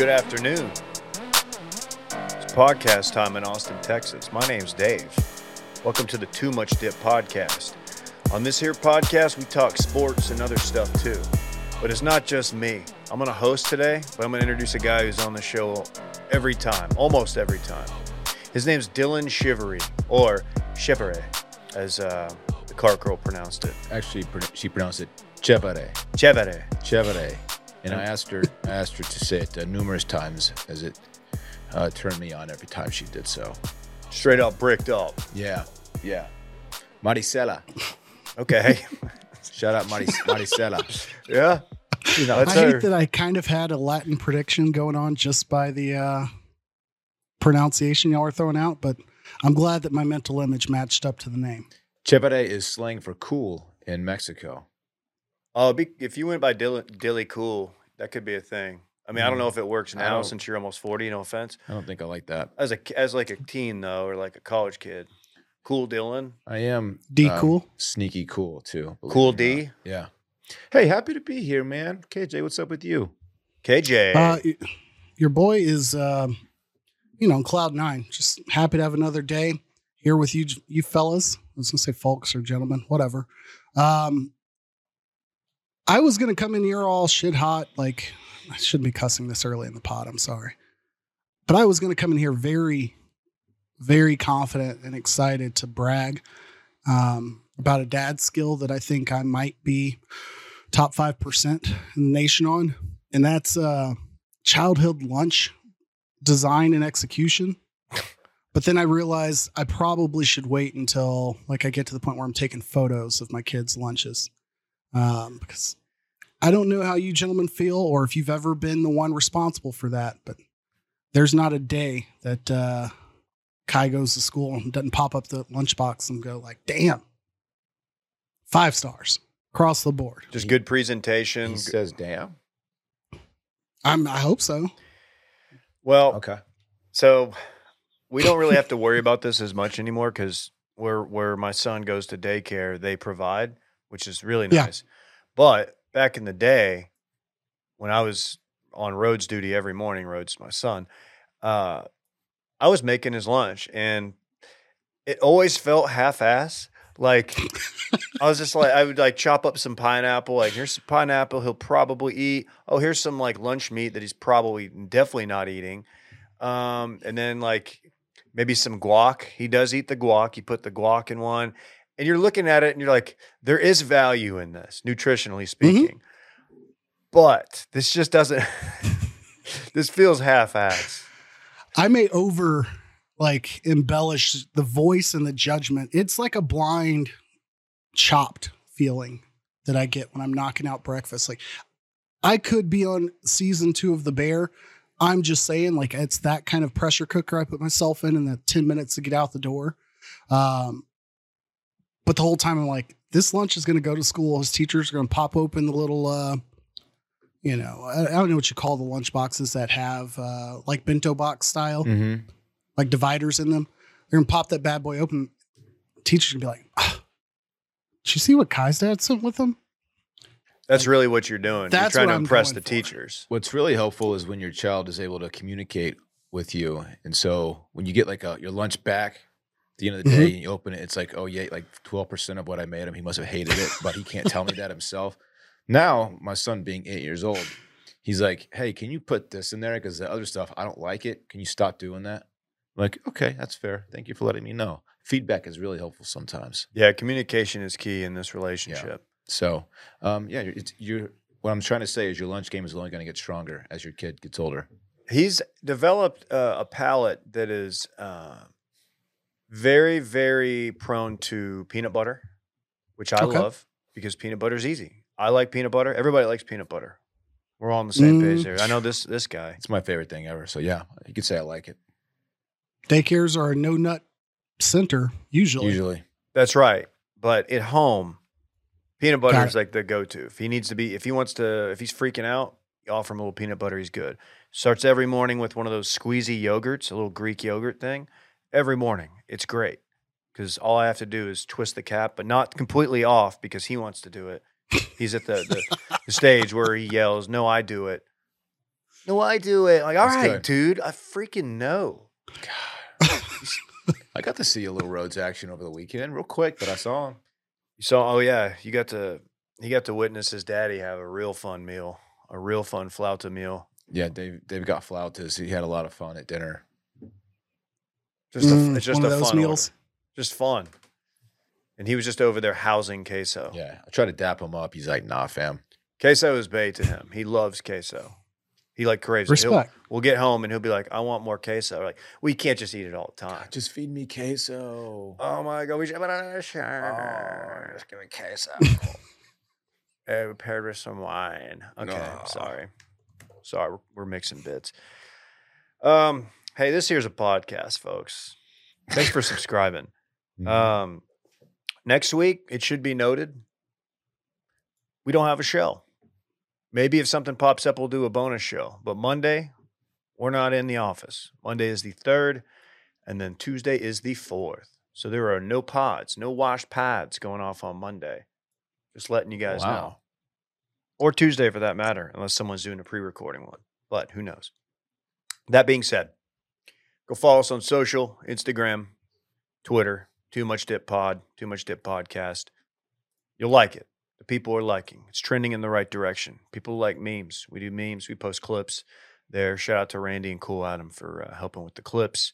Good afternoon. It's podcast time in Austin, Texas. My name's Dave. Welcome to the Too Much Dip podcast. On this here podcast, we talk sports and other stuff too. But it's not just me. I'm going to host today, but I'm going to introduce a guy who's on the show every time, almost every time. His name's Dylan Shivery, or Shivery, as uh, the car girl pronounced it. Actually, she pronounced it Chevere. Chevere. Chevere. And I asked her, I asked her to say it uh, numerous times, as it uh, turned me on every time she did so. Straight up bricked up. Yeah, yeah. Maricela. Okay. Shout out Maris- Maricela. yeah. That's I her. hate that I kind of had a Latin prediction going on just by the uh, pronunciation y'all are throwing out, but I'm glad that my mental image matched up to the name. Chevere is slang for cool in Mexico. Oh, be, if you went by Dilly, Dilly Cool, that could be a thing. I mean, I don't know if it works I now don't- since you're almost 40, no offense. I don't think I like that. As a as like a teen though, or like a college kid. Cool Dylan. I am D um, cool? sneaky cool too. believe Cool it or not. D. Yeah. Hey, happy to be here, man. KJ, what's up with you? KJ. Uh, y- your boy is, um, you know, on cloud nine. Just happy to have another day here with you, you fellas. I was gonna say folks or gentlemen, whatever. Um, I was gonna come in here all shit hot, like I shouldn't be cussing this early in the pod. I'm sorry, but I was gonna come in here very, very confident and excited to brag um, about a dad skill that I think I might be top five percent in the nation on, and that's uh, childhood lunch design and execution. But then I realized I probably should wait until like I get to the point where I'm taking photos of my kids' lunches, um, because I don't know how you gentlemen feel or if you've ever been the one responsible for that. But there's not a day that uh, Kai goes to school and doesn't pop up the lunchbox and go like, "Damn, five stars across the board." Just good presentation. He says, "Damn." I'm, I hope so. Well, Okay. so we don't really have to worry about this as much anymore because where where my son goes to daycare, they provide, which is really Yeah. nice. But back in the day, when I was on roads duty every morning, roads my son, uh, I was making his lunch, and it always felt half ass. Like I was just like I would like chop up some pineapple. Like here's some pineapple he'll probably eat. Oh, here's some like lunch meat that he's probably definitely not eating. Um, and then like maybe some guac. He does eat the guac. He put the guac in one, and you're looking at it and you're like, there is value in this, nutritionally speaking. But this just doesn't. this feels half-assed. I may over like embellish the voice and the judgment. It's like a blind, chopped feeling that I get when I'm knocking out breakfast. Like I could be on season two of The Bear. I'm just saying, like it's that kind of pressure cooker I put myself in in the 10 minutes to get out the door. Um, but the whole time I'm like, this lunch is going to go to school. His teacher's are going to pop open the little, uh, you know, I, I don't know what you call the lunch boxes that have uh, like bento box style Mm-hmm. like dividers in them. They're gonna pop that bad boy open. Teacher's gonna be like, ah, "Did you see what Kai's dad sent with him?" That's really what you're doing. That's you're trying what to I'm impress the for. teachers. What's really helpful is when your child is able to communicate with you, and so when you get like a, your lunch back at the end of the day, and you open it, it's like, oh yeah, like twelve percent of what I made him, he must have hated it, but he can't tell me that himself. Now, my son being eight years old, he's like, hey, can you put this in there because the other stuff I don't like it. Can you stop doing that? I'm like, okay, that's fair. Thank you for letting me know. Feedback is really helpful sometimes. Yeah, communication is key in this relationship. So, um, yeah, it's, you're. What I'm trying to say is your lunch game is only going to get stronger as your kid gets older. He's developed uh, a palate that is uh, very, very prone to peanut butter, which I Okay. love because peanut butter is easy. I like peanut butter. Everybody likes peanut butter. We're all on the same page Mm. there. I know this this guy. It's my favorite thing ever. So yeah, you could say I like it. Daycares are a no nut center usually. Usually, That's right. But at home, peanut butter Got is like the go-to. If he needs to be, if he wants to, if he's freaking out, you offer him a little peanut butter. He's good. Starts every morning with one of those squeezy yogurts, a little Greek yogurt thing. Every morning, it's great because all I have to do is twist the cap, but not completely off because he wants to do it. He's at the the, the stage where he yells, "No, I do it." No, I do it. Like, all That's right, good. dude, I freaking know. God. I got to see a little Rhodes action over the weekend, real quick, but I saw him. You saw? Oh yeah, you got to. He got to witness his daddy have a real fun meal, a real fun flauta meal. Yeah, Dave. Dave got flautas. He had a lot of fun at dinner. Just a, Mm, it's just one a of those fun meals. order. just fun. And he was just over there housing queso. Yeah, I tried to dap him up. He's like, "Nah, fam." Queso is bait to him. He loves queso. He like craves it. He'll- Respect. We'll get home and he'll be like, "I want more queso." We're like, we can't just eat it all the time. Just feed me queso. Oh my god, we should. Oh, just give me queso. Uh, paired with some wine. Okay, No. sorry, sorry, we're, we're mixing bits. Um, hey, this here's a podcast, folks. Thanks for subscribing. Mhm. Um, next week, it should be noted, we don't have a show. Maybe if something pops up, we'll do a bonus show. But Monday, we're not in the office. Monday is the third, and then Tuesday is the fourth. So there are no pods, no washed pads going off on Monday. Just letting you guys know. Or Tuesday for that matter, unless someone's doing a pre recording one. But who knows? That being said, go follow us on social Instagram, Twitter, Too Much Dip Pod, Too Much Dip Podcast. You'll like it. The people are liking. It's trending in the right direction. People like memes. We do memes. We post clips there. Shout out to Randy and Cool Adam for uh, helping with the clips.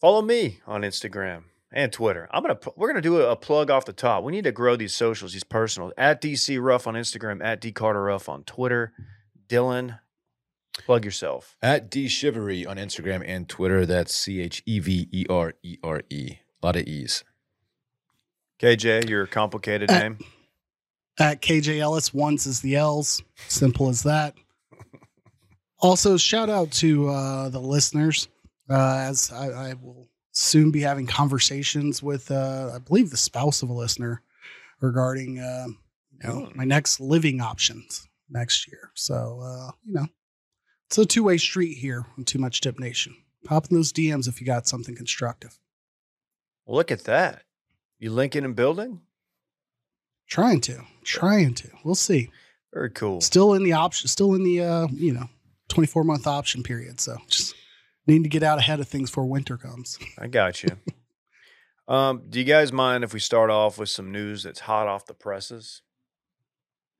Follow me on Instagram and Twitter. I'm gonna we're gonna do a, plug off the top. We need to grow these socials, these personals. At DC Ruff on Instagram, at D Carter Ruff on Twitter. Dylan, plug yourself. At D Shivery on Instagram and Twitter. That's C H E V E R E R E. A lot of E's. KJ, your complicated At- name. At KJ Ellis, ones is the L's. Simple as that. Also, shout out to uh, the listeners, uh, as I, I will soon be having conversations with, uh, I believe, the spouse of a listener regarding, uh, you know, Hmm. my next living options next year. So, uh, you know, it's a two way street here on Too Much Dip Nation. Pop in those DMs if you got something constructive. Look at that. You linking and building? Trying to, trying to. We'll see. Very cool. Still in the option, still in the uh, you know, 24 month option period. So just need to get out ahead of things before winter comes. I got you. um, do you guys mind if we start off with some news that's hot off the presses?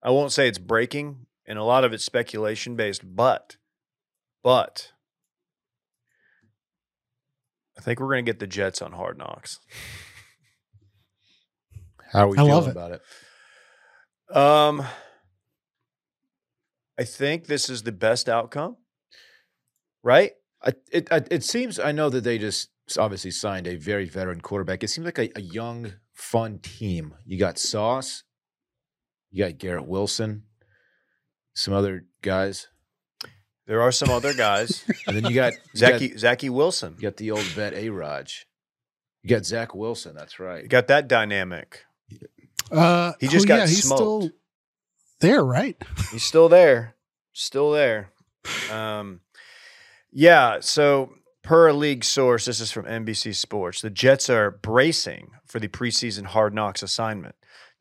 I won't say it's breaking, and a lot of it's speculation based, but, but, I think we're going to get the Jets on Hard Knocks. How are we I feeling love it. about it? Um, I think this is the best outcome, right? I, it I, it seems I know that they just obviously signed a very veteran quarterback. It seems like a, a young, fun team. You got Sauce, you got Garrett Wilson, some other guys, There are some other guys, and then you got you got- Zachy Zachy Wilson. You got the old vet A Raj. You got Zach Wilson. That's right. You got that dynamic. Uh, He just oh, got yeah, he's smoked. still there, right? He's still there. Still there. Um, yeah. So, per a league source, this is from NBC Sports. The Jets are bracing for the preseason hard knocks assignment,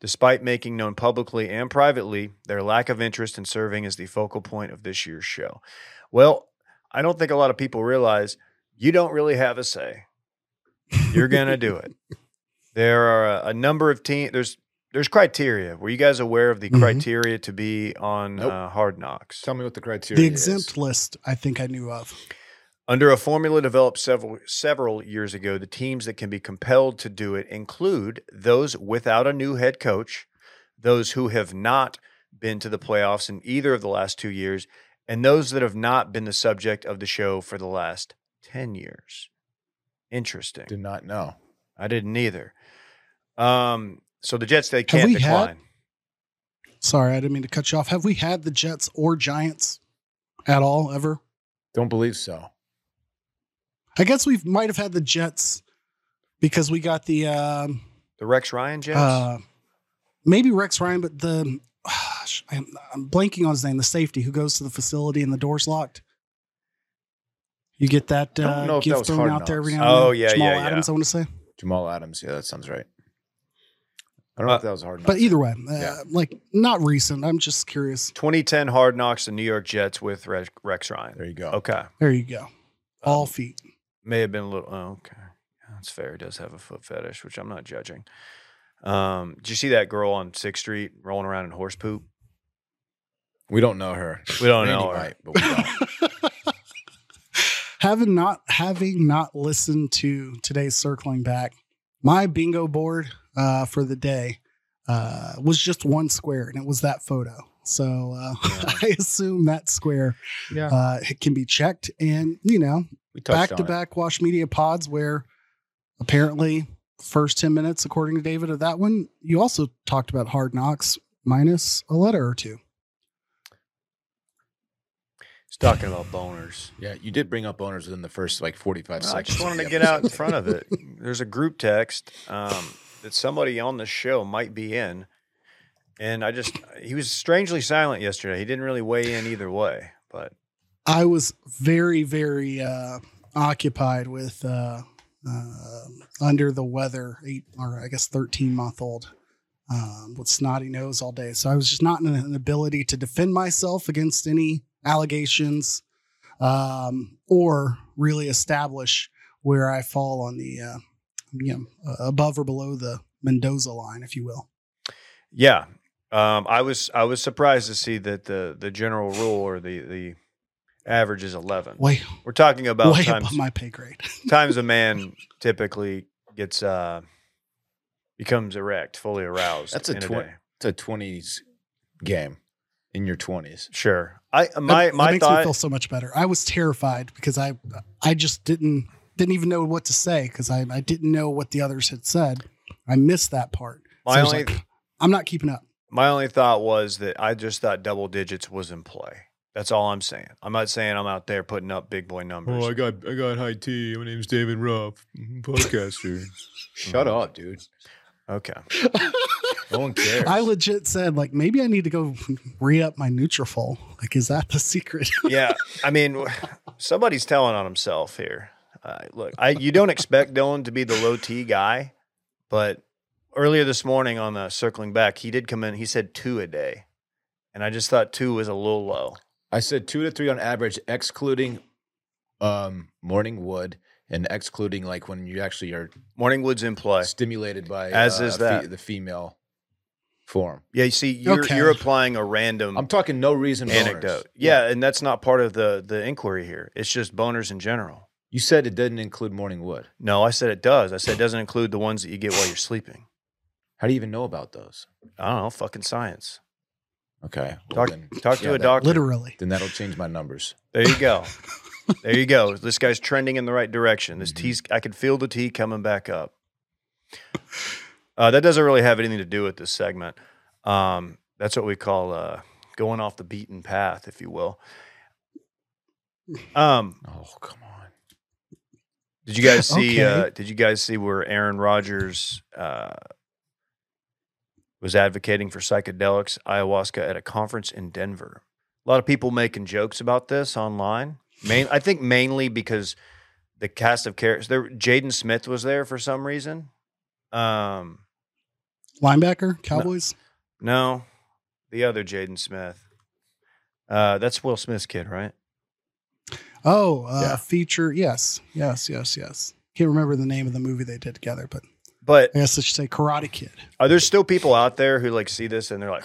despite making known publicly and privately their lack of interest in serving as the focal point of this year's show. Well, I don't think a lot of people realize you don't really have a say. You're going to do it. There are a, a number of teams. There's there's criteria. Were you guys aware of the Mhm. criteria to be on Nope. uh, Hard Knocks? Tell me what the criteria The is. exempt list, I think I knew of. Under a formula developed several several years ago, the teams that can be compelled to do it include those without a new head coach, those who have not been to the playoffs in either of the last two years, and those that have not been the subject of the show for the last ten years. Interesting. Did not know. I didn't either. Um, so the Jets they can't we had- decline. Sorry, I didn't mean to cut you off. Have we had the Jets or Giants at all ever? Don't believe so. I guess we might have had the Jets because we got the um, The Rex Ryan Jets. uh, maybe Rex Ryan, but the gosh, I'm, I'm blanking on his name. The safety who goes to the facility and the door's locked. You get that Don't uh, know if that gift was thrown Hard out there every now and then. Oh, then. yeah, Jamal yeah, yeah. Adams, I want to say. Jamal Adams. Yeah, that sounds right. I don't know Uh, if that was hard. But either way, uh, Yeah. like not recent. I'm just curious. 2010 Hard Knocks, the New York Jets with Rex, Rex Ryan. there you go. Okay. There you go. All Um, feet. May have been a little. Oh, okay, that's fair. He does have a foot fetish, which I'm not judging. Um, did you see that girl on Sixth Street rolling around in horse poop? We don't know her. We don't Randy know her. might, but we don't. having not having not listened to today's circling back, my bingo board uh, for the day uh, was just one square, and it was that photo. So uh, Yeah. I assume that square yeah, uh, it can be checked, and you know, we touched back to it. back Wash Media pods where apparently first ten minutes, according to David, of that one, you also talked about Hard Knocks minus a letter or two. He's talking about boners. Yeah, you did bring up owners within the first like 45 Well, I just wanted to get out in front of it. There's a group text um, that somebody on the show might be in, and I just he was strangely silent yesterday. He didn't really weigh in either way, but I was very, very uh, occupied with uh, uh, under the weather, eight or I guess thirteen month old um, with snotty nose all day. So I was just not in an ability to defend myself against any allegations um, or really establish where I fall on the uh, you know above or below the Mendoza line, if you will. yeah, um, I was I was surprised to see that the the general rule or the the average is 11. Way, We're talking about way times above my pay grade. times a man typically gets uh becomes erect, fully aroused. That's a in twen- day. It's a 20s game in your 20s. Sure. I my that, my that makes me feel so much better. I was terrified because I I just didn't didn't even know what to say because I, I didn't know what the others had said. I missed that part. So my I was only like, I'm not keeping up. My only thought was that I just thought double digits was in play. That's all I'm saying. I'm not saying I'm out there putting up big boy numbers. Oh, got I got high tea. My name's David Ruff, podcaster. Shut up, dude. okay. No one cares. I legit said like maybe I need to go re up my Nutrafol. Like, is that the secret? yeah, I mean, somebody's telling on himself here. Uh, look, I you don't expect Dylan to be the low T guy, but earlier this morning on the circling back, he did come in. He said two a day, and I just thought two was a little low. I said two to three on average, excluding um, morning wood and excluding like when you actually are Morning Wood's in play. stimulated by As uh, is fe- that. the female form. Yeah, you see, you're Okay. you're applying a random I'm talking no reason boners. anecdote. Yeah, and that's not part of the the inquiry here. It's just boners in general. You said it didn't include morning wood. No, I said it does. I said it doesn't include the ones that you get while you're sleeping. How do you even know about those? I don't know, fucking science. Okay. Talk- then, talk to a that- doctor. Literally. Then that'll change my numbers. There you go. there you go. This guy's trending in the right direction. This Mhm. tea's I could feel the tea coming back up. Uh, that doesn't really have anything to do with this segment. Um, that's what we call uh, going off the beaten path, if you will. Um, Oh, come on. did you guys see? Okay. Uh, did you guys see where Aaron Rodgers uh, was advocating for psychedelics, ayahuasca, at a conference in Denver? A lot of people making jokes about this online. Main, I think mainly because the cast of characters. There, Jaden Smith was there for some reason. Um, Linebacker, Cowboys. no, the other Jaden Smith. Uh, that's Will Smith's kid, right? Oh, uh, Yeah. feature. Yes, yes, yes, yes. Can't remember the name of the movie they did together, but But I guess I should say Karate Kid. Are there still people out there who like see this and they're like,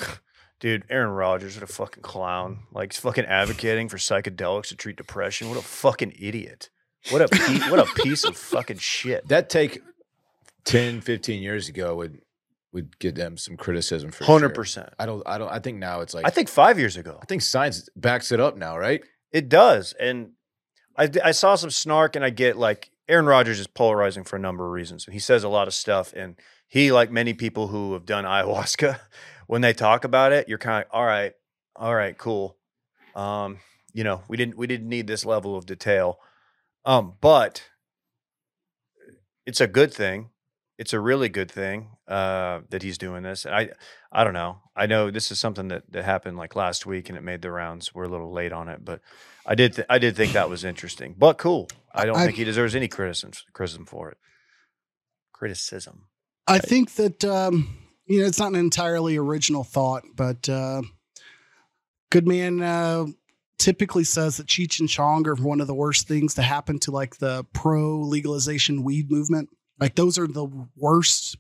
dude, Aaron Rodgers, what a fucking clown. Like he's fucking advocating for psychedelics to treat depression. What a fucking idiot. What a pe- what a piece of fucking shit. That take 10, 15 years ago would would get them some criticism for Hundred sure. percent. I don't I don't I think now it's like I think five years ago I think science backs it up now, right? it does, and I I saw some snark, and I get like Aaron Rodgers is polarizing for a number of reasons. He says a lot of stuff, and he, like many people who have done ayahuasca, when they talk about it, you're kind of all right, all right, cool. Um, you know, we didn't we didn't need this level of detail, um, but it's a good thing. It's a really good thing uh, that he's doing this. And I, I don't know. I know this is something that, that happened like last week, and it made the rounds. We're a little late on it, but I did th- I did think that was interesting, but cool. I don't I- think he deserves any criticism criticism for it. Criticism. I think that um, you know, it's not an entirely original thought, but uh, Goodman uh, typically says that Cheech and Chong are one of the worst things to happen to like the pro legalization weed movement. Like those are the worst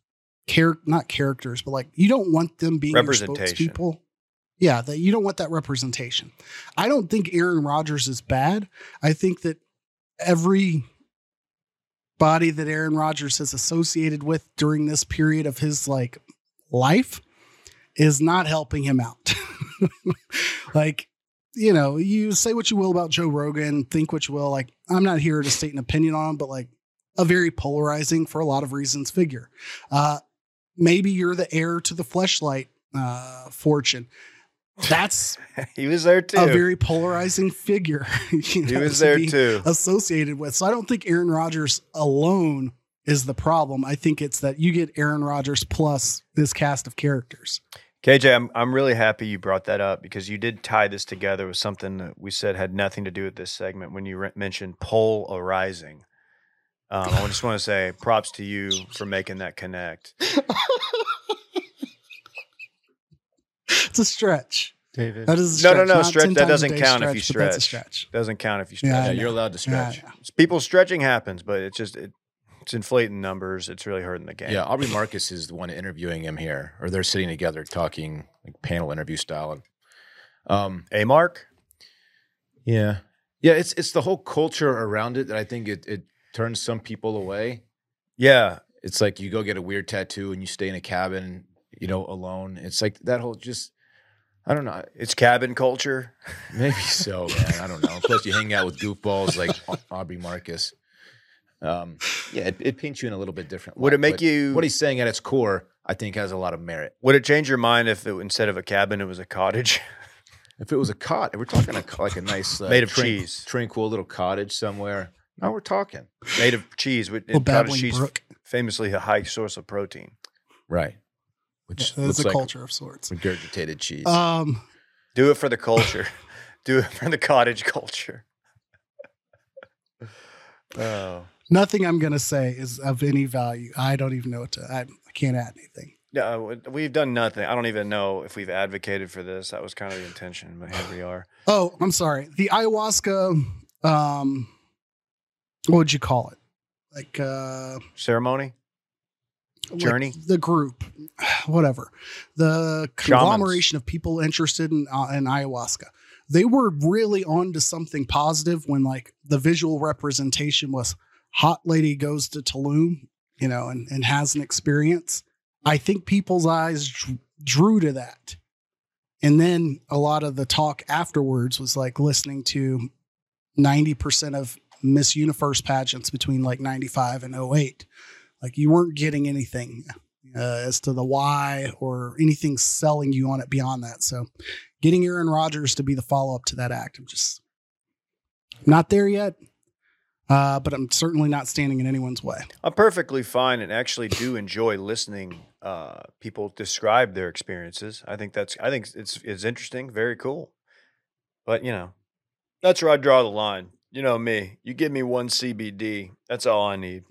not characters, but like you don't want them being your spokespeople. Yeah, that you don't want that representation. I don't think Aaron Rodgers is bad. I think that every body that Aaron Rodgers has associated with during this period of his like life is not helping him out. like, you know, you say what you will about Joe Rogan, think what you will. Like, I'm not here to state an opinion on him, but like a very polarizing for a lot of reasons figure. Uh, maybe you're the heir to the fleshlight uh, fortune. That's he was there too. a very polarizing figure. you he know, was there be too. Associated with. So I don't think Aaron Rodgers alone is the problem. I think it's that you get Aaron Rodgers plus this cast of characters. KJ, I'm I'm really happy you brought that up because you did tie this together with something that we said had nothing to do with this segment when you re- mentioned polarizing. Um, I just want to say props to you for making that connect. It's a stretch. David. That is a No, stretch. no, no, Not stretch- that doesn't day count if you but That's a stretch. stretch. Doesn't count if you stretch. Yeah, yeah you're allowed to stretch. yeah. People stretching happens, but it's just it, it's inflating numbers. It's really hurting the game. Yeah, Aubrey Marcus is the one interviewing him here, or they're sitting together talking like panel interview style. And, um, A Mark. yeah, yeah, it's it's the whole culture around it that I think it it turns some people away. Yeah, It's like you go get a weird tattoo and you stay in a cabin, you know, alone. It's like that whole just, I don't know, it's cabin culture. maybe so, man. I don't know. Plus, you hang out with goofballs like Aubrey Marcus. Um, yeah, it, it paints you in a little bit different. Would it make you? What he's saying at its core, I think, has a lot of merit. would it change your mind if it, instead of a cabin, it was a cottage? If it was a cot, we're talking a, like a nice uh, Made of tran- cheese. tranquil little cottage somewhere. Now we're talking made of cheese. With Well, and cottage cheese, Brook. famously a high source of protein. right, which It's looks a like culture of sorts. regurgitated cheese. Um, Do it for the culture. Do it for the cottage culture. Oh nothing I'm going to say is of any value. I don't even know what to. I, I can't add anything. no, we've done nothing. I don't even know if we've advocated for this. That was kind of the intention, but here we are. Oh, I'm sorry. The ayahuasca. Um, what would you call it? Like uh, Ceremony. like Journey? the group, whatever, the conglomeration of people interested in uh, in ayahuasca. They were really on to something positive when like the visual representation was hot lady goes to Tulum, you know, and, and has an experience. I think people's eyes dr- drew to that. And then a lot of the talk afterwards was like listening to 90% of Miss Universe pageants between like 95 and 08 like you weren't getting anything uh, as to the why or anything selling you on it beyond that. So getting Aaron Rodgers to be the follow up to that act, I'm just not there yet. Uh, but I'm certainly not standing in anyone's way. I'm perfectly fine and actually do enjoy listening uh, people describe their experiences. I think that's I think it's it's interesting, very cool. But you know, that's where I draw the line. You know me. You give me one CBD, that's all I need.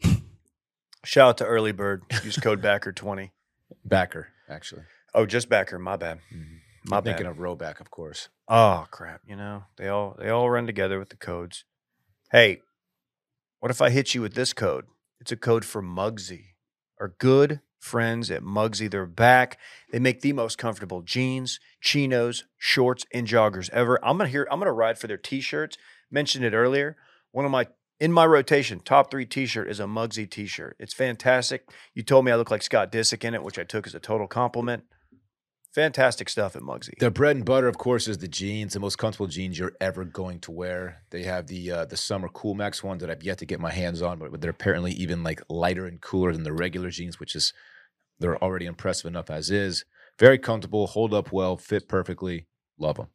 Shout out to Early Bird. Use code Backer twenty. Backer, actually. Oh, just Backer. My bad. Mm-hmm. My I'm thinking bad. of Roback, of course. Oh crap! You know they all they all run together with the codes. Hey, what if I hit you with this code? It's a code for Mugsy. Our good friends at Mugsy, they're back. They make the most comfortable jeans, chinos, shorts, and joggers ever. I'm gonna hear. I'm gonna ride for their t-shirts. Mentioned it earlier. One of my in my rotation top three t-shirt is a Mugsy t-shirt. It's fantastic. You told me I look like Scott Disick in it, which I took as a total compliment. Fantastic stuff at Mugsy. Their bread and butter, of course, is the jeans, the most comfortable jeans you're ever going to wear. They have the uh, the summer Cool Max ones that I've yet to get my hands on, but they're apparently even like lighter and cooler than the regular jeans, which is they're already impressive enough as is. Very comfortable, hold up well, fit perfectly. Love them.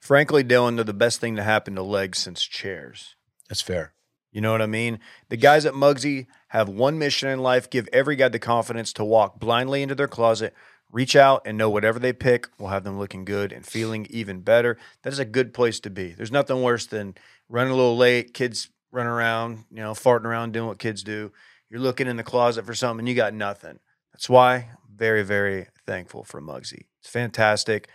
Frankly, Dylan, they're the best thing to happen to legs since chairs. That's fair. You know what I mean? The guys at Mugsy have one mission in life give every guy the confidence to walk blindly into their closet, reach out, and know whatever they pick will have them looking good and feeling even better. That is a good place to be. There's nothing worse than running a little late, kids running around, you know, farting around, doing what kids do. You're looking in the closet for something and you got nothing. That's why very, very thankful for Mugsy. It's fantastic.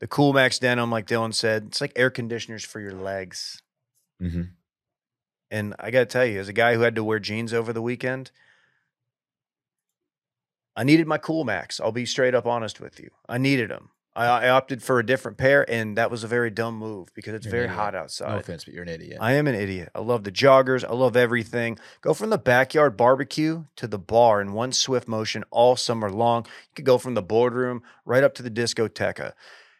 The Cool Max denim, like Dylan said, it's like air conditioners for your legs. hmm And I got to tell you, as a guy who had to wear jeans over the weekend, I needed my Cool Max. I'll be straight up honest with you. I needed them. I, I opted for a different pair, and that was a very dumb move because it's You're very hot No outside. offense, but you're an idiot. I am an idiot. I love the joggers. I love everything. Go from the backyard barbecue to the bar in one swift motion all summer long. You could go from the boardroom right up to the discoteca.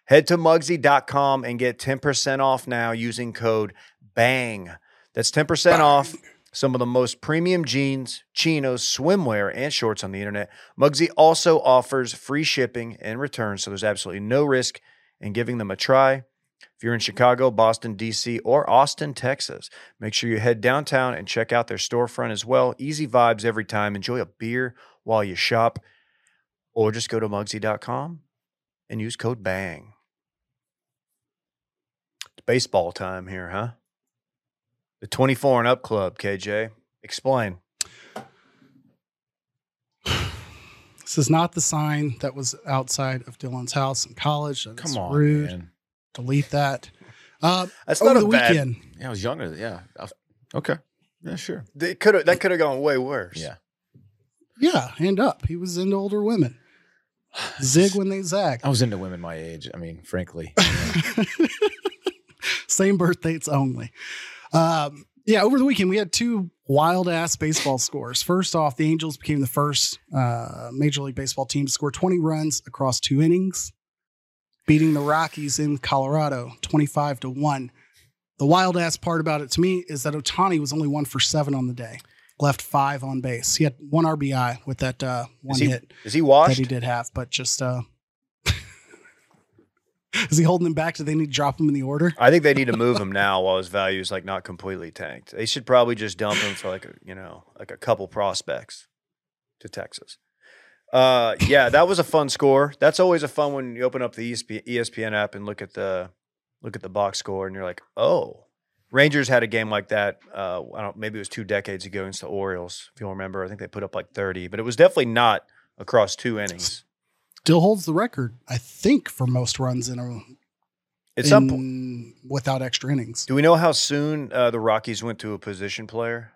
Head to Mugsy.com and get 10% off now using code BANG. That's 10% off some of the most premium jeans, chinos, swimwear, and shorts on the internet. Mugsy also offers free shipping and returns, so there's absolutely no risk in giving them a try. If you're in Chicago, Boston, DC, or Austin, Texas, make sure you head downtown and check out their storefront as well. Easy vibes every time. Enjoy a beer while you shop, or just go to Mugsy.com and use code BANG. It's baseball time here, huh? The 24 and up club, KJ. Explain. This is not the sign that was outside of Dylan's house in college. That's Come on, rude. man. Delete that. Uh, That's over not the a bad. weekend, Yeah, I was younger. Yeah. I was- okay. Yeah, sure. It could have that could have gone way worse. Yeah. yeah, hand up. He was into older women. Zig when they zag. I was into women my age. I mean, frankly. Same birth dates only. Um, yeah, over the weekend we had two wild ass baseball scores. First off, the Angels became the first uh, Major League Baseball team to score 20 runs across two innings, beating the Rockies in Colorado 25 to 1. The wild ass part about it to me is that Ohtani was only one for seven on the day, left five on base. He had one RBI with that uh, one Is he, hit is he that washed? he did have, but just uh, is he holding them back? Do they need to drop him in the order? I think they need to move him now while his value is like not completely tanked. They should probably just dump him for like a you know like a couple prospects to Texas. Uh, yeah, that was a fun score. That's always a fun when you open up the ESP, ESPN app and look at the look at the box score, and you're like, oh, Rangers had a game like that. Uh, I don't maybe it was two decades ago against the Orioles, if you'll remember. I think they put up like thirty, but it was definitely not across two innings. Still holds the record, I think, for most runs in a At some point, without extra innings. do we know how soon uh, the Rockies went to a position player?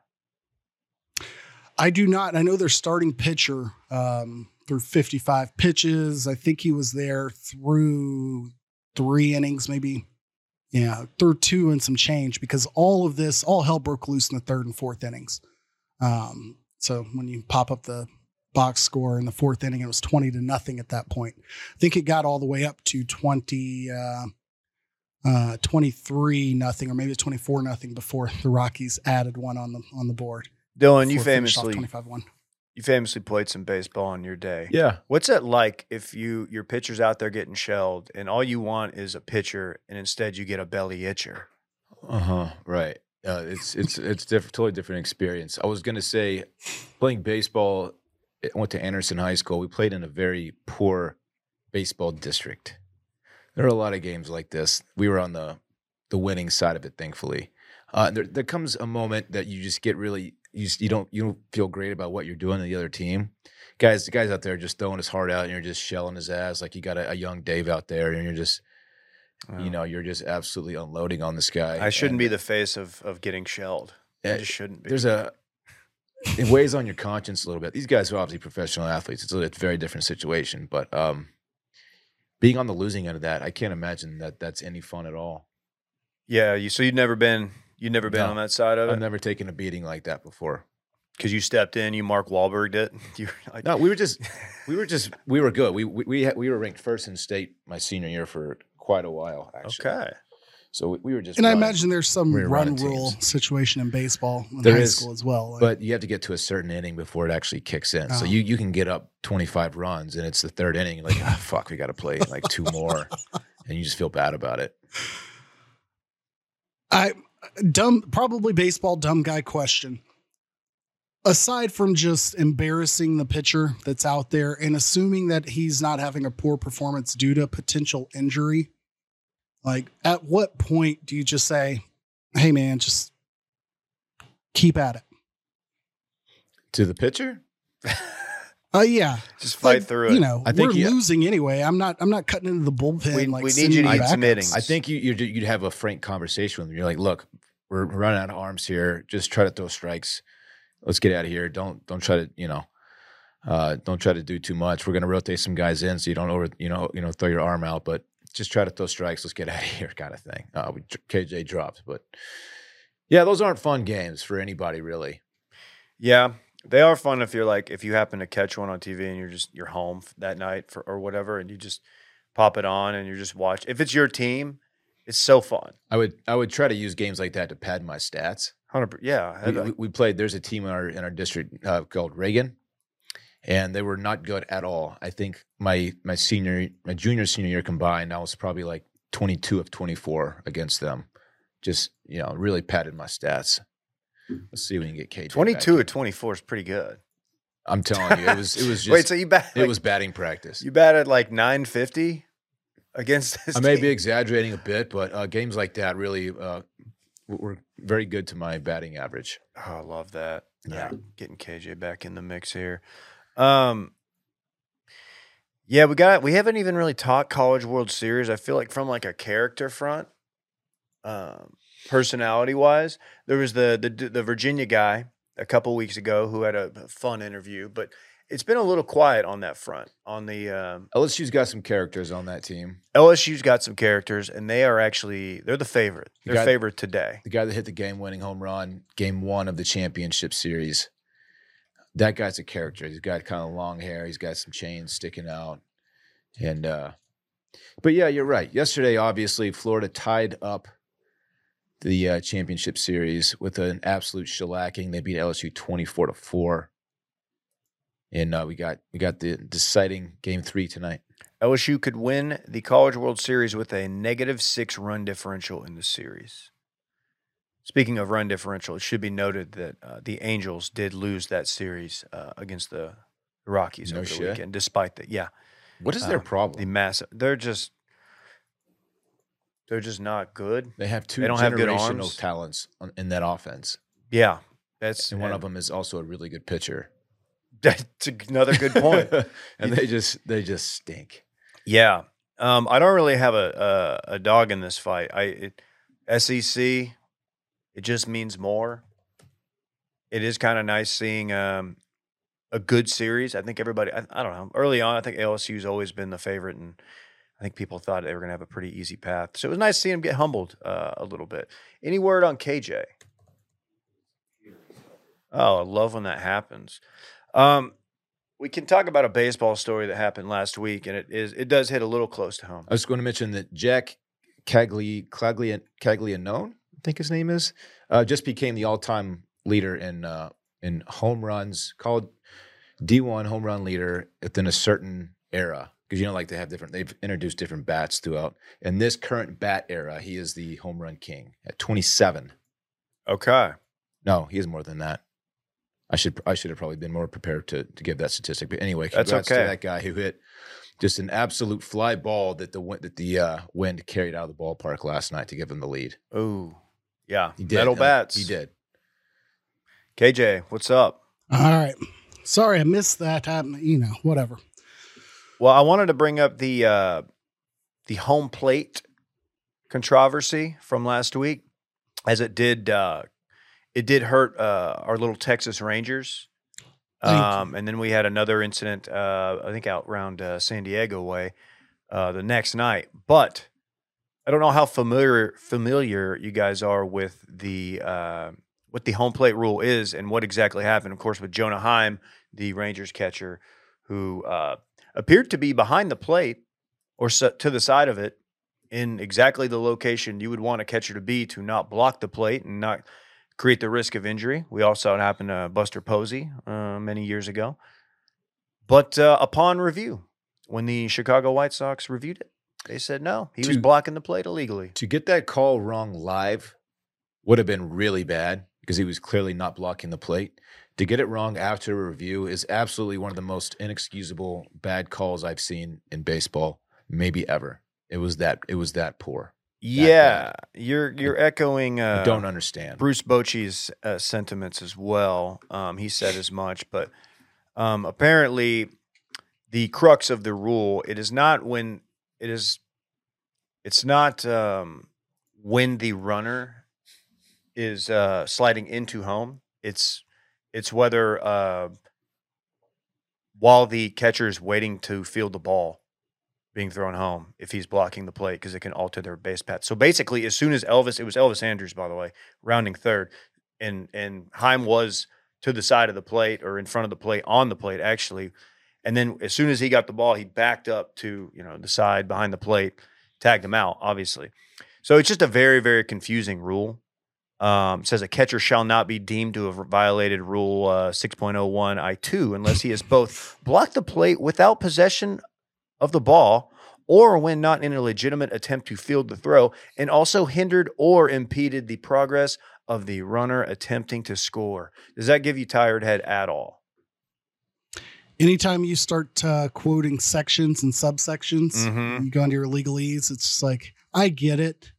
I do not. I know their starting pitcher um, through 55 pitches. I think he was there through three innings, maybe. Yeah, through two and some change because all of this, all hell broke loose in the third and fourth innings. Um, so when you pop up the box score in the fourth inning, it was 20 to nothing at that point. I think it got all the way up to 20, uh, uh, 23 nothing, or maybe it's 24 nothing before the Rockies added one on the on the board. Dylan, you before it finished off famously 25 1. you famously played some baseball in your day. yeah. What's it like if you your pitcher's out there getting shelled and all you want is a pitcher and instead you get a belly itcher? Uh huh. Right. Uh, it's it's it's different, totally different experience. I was gonna say, playing baseball. Went to Anderson High School. We played in a very poor baseball district. There are a lot of games like this. We were on the the winning side of it, thankfully. Uh, there there comes a moment that you just get really you just, you don't you don't feel great about what you're doing to the other team. Guys, the guys out there are just throwing his heart out, and you're just shelling his ass like you got a, a young Dave out there, and you're just you know you're just absolutely unloading on this guy. I shouldn't and- be the face of of getting shelled. I just shouldn't be. there's a it weighs on your conscience a little bit. These guys are obviously professional athletes. It's a, it's a very different situation, but um, being on the losing end of that, I can't imagine that that's any fun at all. yeah, you so you'd never been you'd never been No. on that side of it. I've never taken a beating like that before. because you stepped in, you Mark Wahlberg did. You like, No, we were just we were just we were good. We we we, we were ranked first in state my senior year for quite a while actually. okay. So we, we were just And I imagine there's some we run rule teams. situation in baseball in There high is, school as well. Like, But you have to get to a certain inning before it actually kicks in. So Oh. you, you can get up 25 runs and it's the third inning. Like, ah, fuck, we got to play like two more. And you just feel bad about it. I dumb probably baseball dumb guy question. Aside from just embarrassing the pitcher that's out there and assuming that he's not having a poor performance due to potential injury, like at what point do you just say, "Hey man, just keep at it"? To the pitcher? Uh, yeah, Just fight Like, through it. You know, I think we're you- losing anyway. I'm not. I'm not cutting into the bullpen. We- like we need you to eat some backups. innings. I think you you'd, you'd have a frank conversation with them. You're like, look, we're running out of arms here. Just try to throw strikes. Let's get out of here. Don't don't try to you know, uh, don't try to do too much. We're gonna rotate some guys in so you don't over you know you know throw your arm out, but just try to throw strikes. Let's get out of here, kind of thing. Uh, we, KJ dropped, but yeah, those aren't fun games for anybody really. Yeah, they are fun if you're like if you happen to catch one on TV and you're just you're home that night for or whatever, and you just pop it on and you're just watch. If it's your team, it's so fun. I would I would try to use games like that to pad my stats. Hundred, yeah. we, we- we played. There's a team in our in our district uh, called Reagan, and they were not good at all. I think my my senior, my junior senior year combined, I was probably like 22 of 24 against them. Just you know, really padded my stats. Let's see if we can get KJ. Twenty-two here. or twenty-four is pretty good. I'm telling you, it was it was just Wait, so you bat? it like, was batting practice. you batted like nine fifty against this. I may be exaggerating a bit, but uh, games like that really uh, were very good to my batting average. Oh, I love that. Yeah. Uh, getting KJ back in the mix here. Um, yeah, we got. We haven't even really talked College World Series. I feel like from like a character front, um, personality wise, there was the the the Virginia guy a couple weeks ago who had a fun interview, but it's been a little quiet on that front. On the um, LSU's got some characters on that team. LSU's got some characters, and they are actually they're the favorite. They're got- favorite today. the guy that hit the game-winning home run, game one of the championship series. That guy's a character. He's got kind of long hair. He's got some chains sticking out, and uh, but yeah, you're right. Yesterday, obviously, Florida tied up the uh, championship series with an absolute shellacking. They beat LSU 24 to four, and uh, we got we got the deciding game three tonight. LSU could win the College World Series with a negative six run differential in the series. Speaking of run differential, it should be noted that uh, the Angels did lose that series uh, against the Rockies No over the weekend, despite that. Yeah, What is their Um, problem? the massive. They're just they're just not good. they have two they don't have good arms. talents on, in that offense, Yeah, that's and one of them is also a really good pitcher. That's another good point. and they just they just stink. Yeah. Um, I don't really have a, a a dog in this fight. I it, SEC, it just means more. It is kind of nice seeing um, a good series. I think everybody. I, I don't know. Early on, I think LSU's always been the favorite, and I think people thought they were going to have a pretty easy path. So it was nice seeing them get humbled uh, a little bit. Any word on KJ? Oh, I love when that happens. Um, we can talk about a baseball story that happened last week, and it is it does hit a little close to home. I was going to mention that Jack Cagli Caglia Caglianone, think his name is, uh, just became the all-time leader in uh, in home runs, called D1 home run leader within a certain era. Because you know, like they have different, they've introduced different bats throughout. In this current bat era, he is the home run king at 27. Okay, No, he is more than that. I should I should have probably been more prepared to to give that statistic. But anyway, That's congrats okay. to that guy who hit just an absolute fly ball that the wind that the uh, wind carried out of the ballpark last night to give him the lead. ooh, yeah, He did. metal bats. He did. KJ, what's up? All right. Sorry, I missed that. Um, you know, whatever. Well, I wanted to bring up the uh, the home plate controversy from last week, as it did uh, it did hurt uh, our little Texas Rangers. Um, and then we had another incident, uh, I think out around uh, San Diego way, uh, the next night. But I don't know how familiar familiar you guys are with the uh, what the home plate rule is and what exactly happened. Of course, with Jonah Heim, the Rangers catcher, who uh, appeared to be behind the plate or to the side of it in exactly the location you would want a catcher to be to not block the plate and not create the risk of injury. We all saw it happen to Buster Posey uh, many years ago. But uh, upon review, when the Chicago White Sox reviewed it, they said no, he was blocking the plate illegally. To get that call wrong live would have been really bad because he was clearly not blocking the plate. To get it wrong after a review is absolutely one of the most inexcusable bad calls I've seen in baseball, maybe ever. It was that it was that poor. Yeah, you're you're echoing. Uh, I don't understand. Bruce Bochy's uh, sentiments as well. Um, he said as much, but Um, apparently, the crux of the rule it is not when it is. It's not um, when the runner is uh, sliding into home. It's it's whether uh, while the catcher is waiting to field the ball being thrown home if he's blocking the plate because it can alter their base path. So basically, as soon as Elvis, it was Elvis Andrus, by the way, rounding third, and and Heim was to the side of the plate or in front of the plate on the plate actually, and then as soon as he got the ball, he backed up to you know the side behind the plate, tagged him out, obviously. So it's just a very very confusing rule. Um, says a catcher shall not be deemed to have violated Rule uh, 6.01 I2 unless he has both blocked the plate without possession of the ball or when not in a legitimate attempt to field the throw, and also hindered or impeded the progress of the runner attempting to score. Does that give you tired head at all? Anytime you start uh, quoting sections and subsections, Mhm. you go into your legalese. It's just like I get it,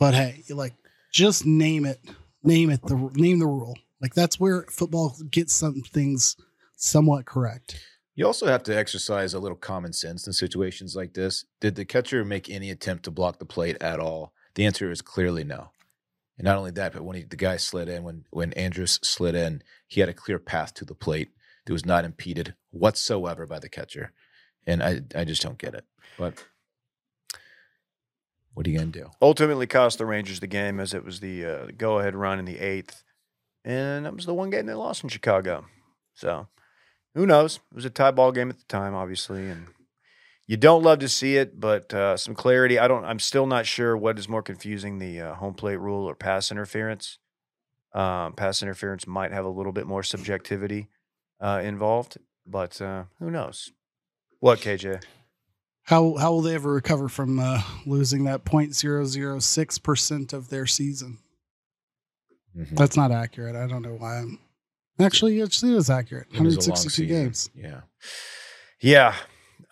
but hey, you like just name it, name it the name the rule. Like that's where football gets some things somewhat correct. You also have to exercise a little common sense in situations like this. Did the catcher make any attempt to block the plate at all? The answer is clearly no. And not only that, but when he, the guy slid in, when when Andrus slid in, he had a clear path to the plate that was not impeded whatsoever by the catcher. And I I just don't get it. But what are you gonna do? Ultimately, cost the Rangers the game as it was the uh, go ahead run in the eighth. And that was the one game they lost in Chicago. So who knows? It was a tie ball game at the time, obviously. And you don't love to see it, but uh, some clarity. I don't, I'm still not sure what is more confusing the uh, home plate rule or pass interference. Um, pass interference might have a little bit more subjectivity uh, involved, but uh, who knows? What, KJ? How how will they ever recover from uh, losing that 0.006 percent of their season? Mhm. That's not accurate. I don't know why. I'm, actually, it's, it is accurate. It was a long 162 games. Yeah. Yeah.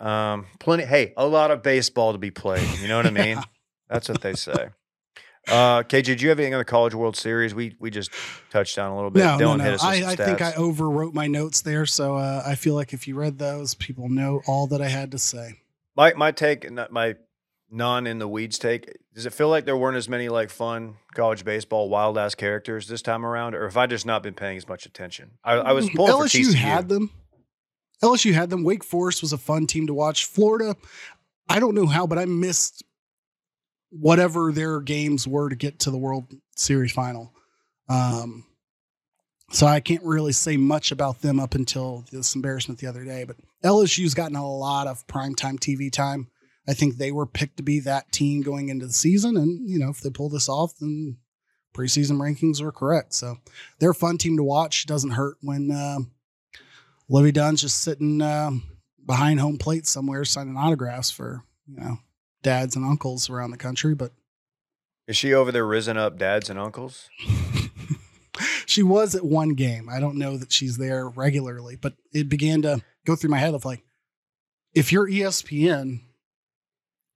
Um, plenty. Hey, a lot of baseball to be played. You know what I mean? That's what they say. Uh, KJ, do you have anything on the College World Series? We we just touched on a little bit. No, no, Dylan no. us I, I think I overwrote my notes there, so uh, I feel like if you read those, people know all that I had to say. my my take, my non in the weeds take. Does it feel like there weren't as many like fun college baseball wild ass characters this time around, or have I just not been paying as much attention? I, I was pulling for LSU TCU. had them. LSU had them. Wake Forest was a fun team to watch. Florida, I don't know how, but I missed whatever their games were to get to the World Series final. Um, so I can't really say much about them up until this embarrassment the other day. But LSU's gotten a lot of primetime TV time. I think they were picked to be that team going into the season. And, you know, if they pull this off, then preseason rankings were correct. So they're a fun team to watch. Doesn't hurt when uh, Livvy Dunne's just sitting um behind home plate somewhere signing autographs for, you know, dads and uncles around the country. But Is she over there risen up dads and uncles? she was at one game. I don't know that she's there regularly, but it began to go through my head of like, if you're ESPN,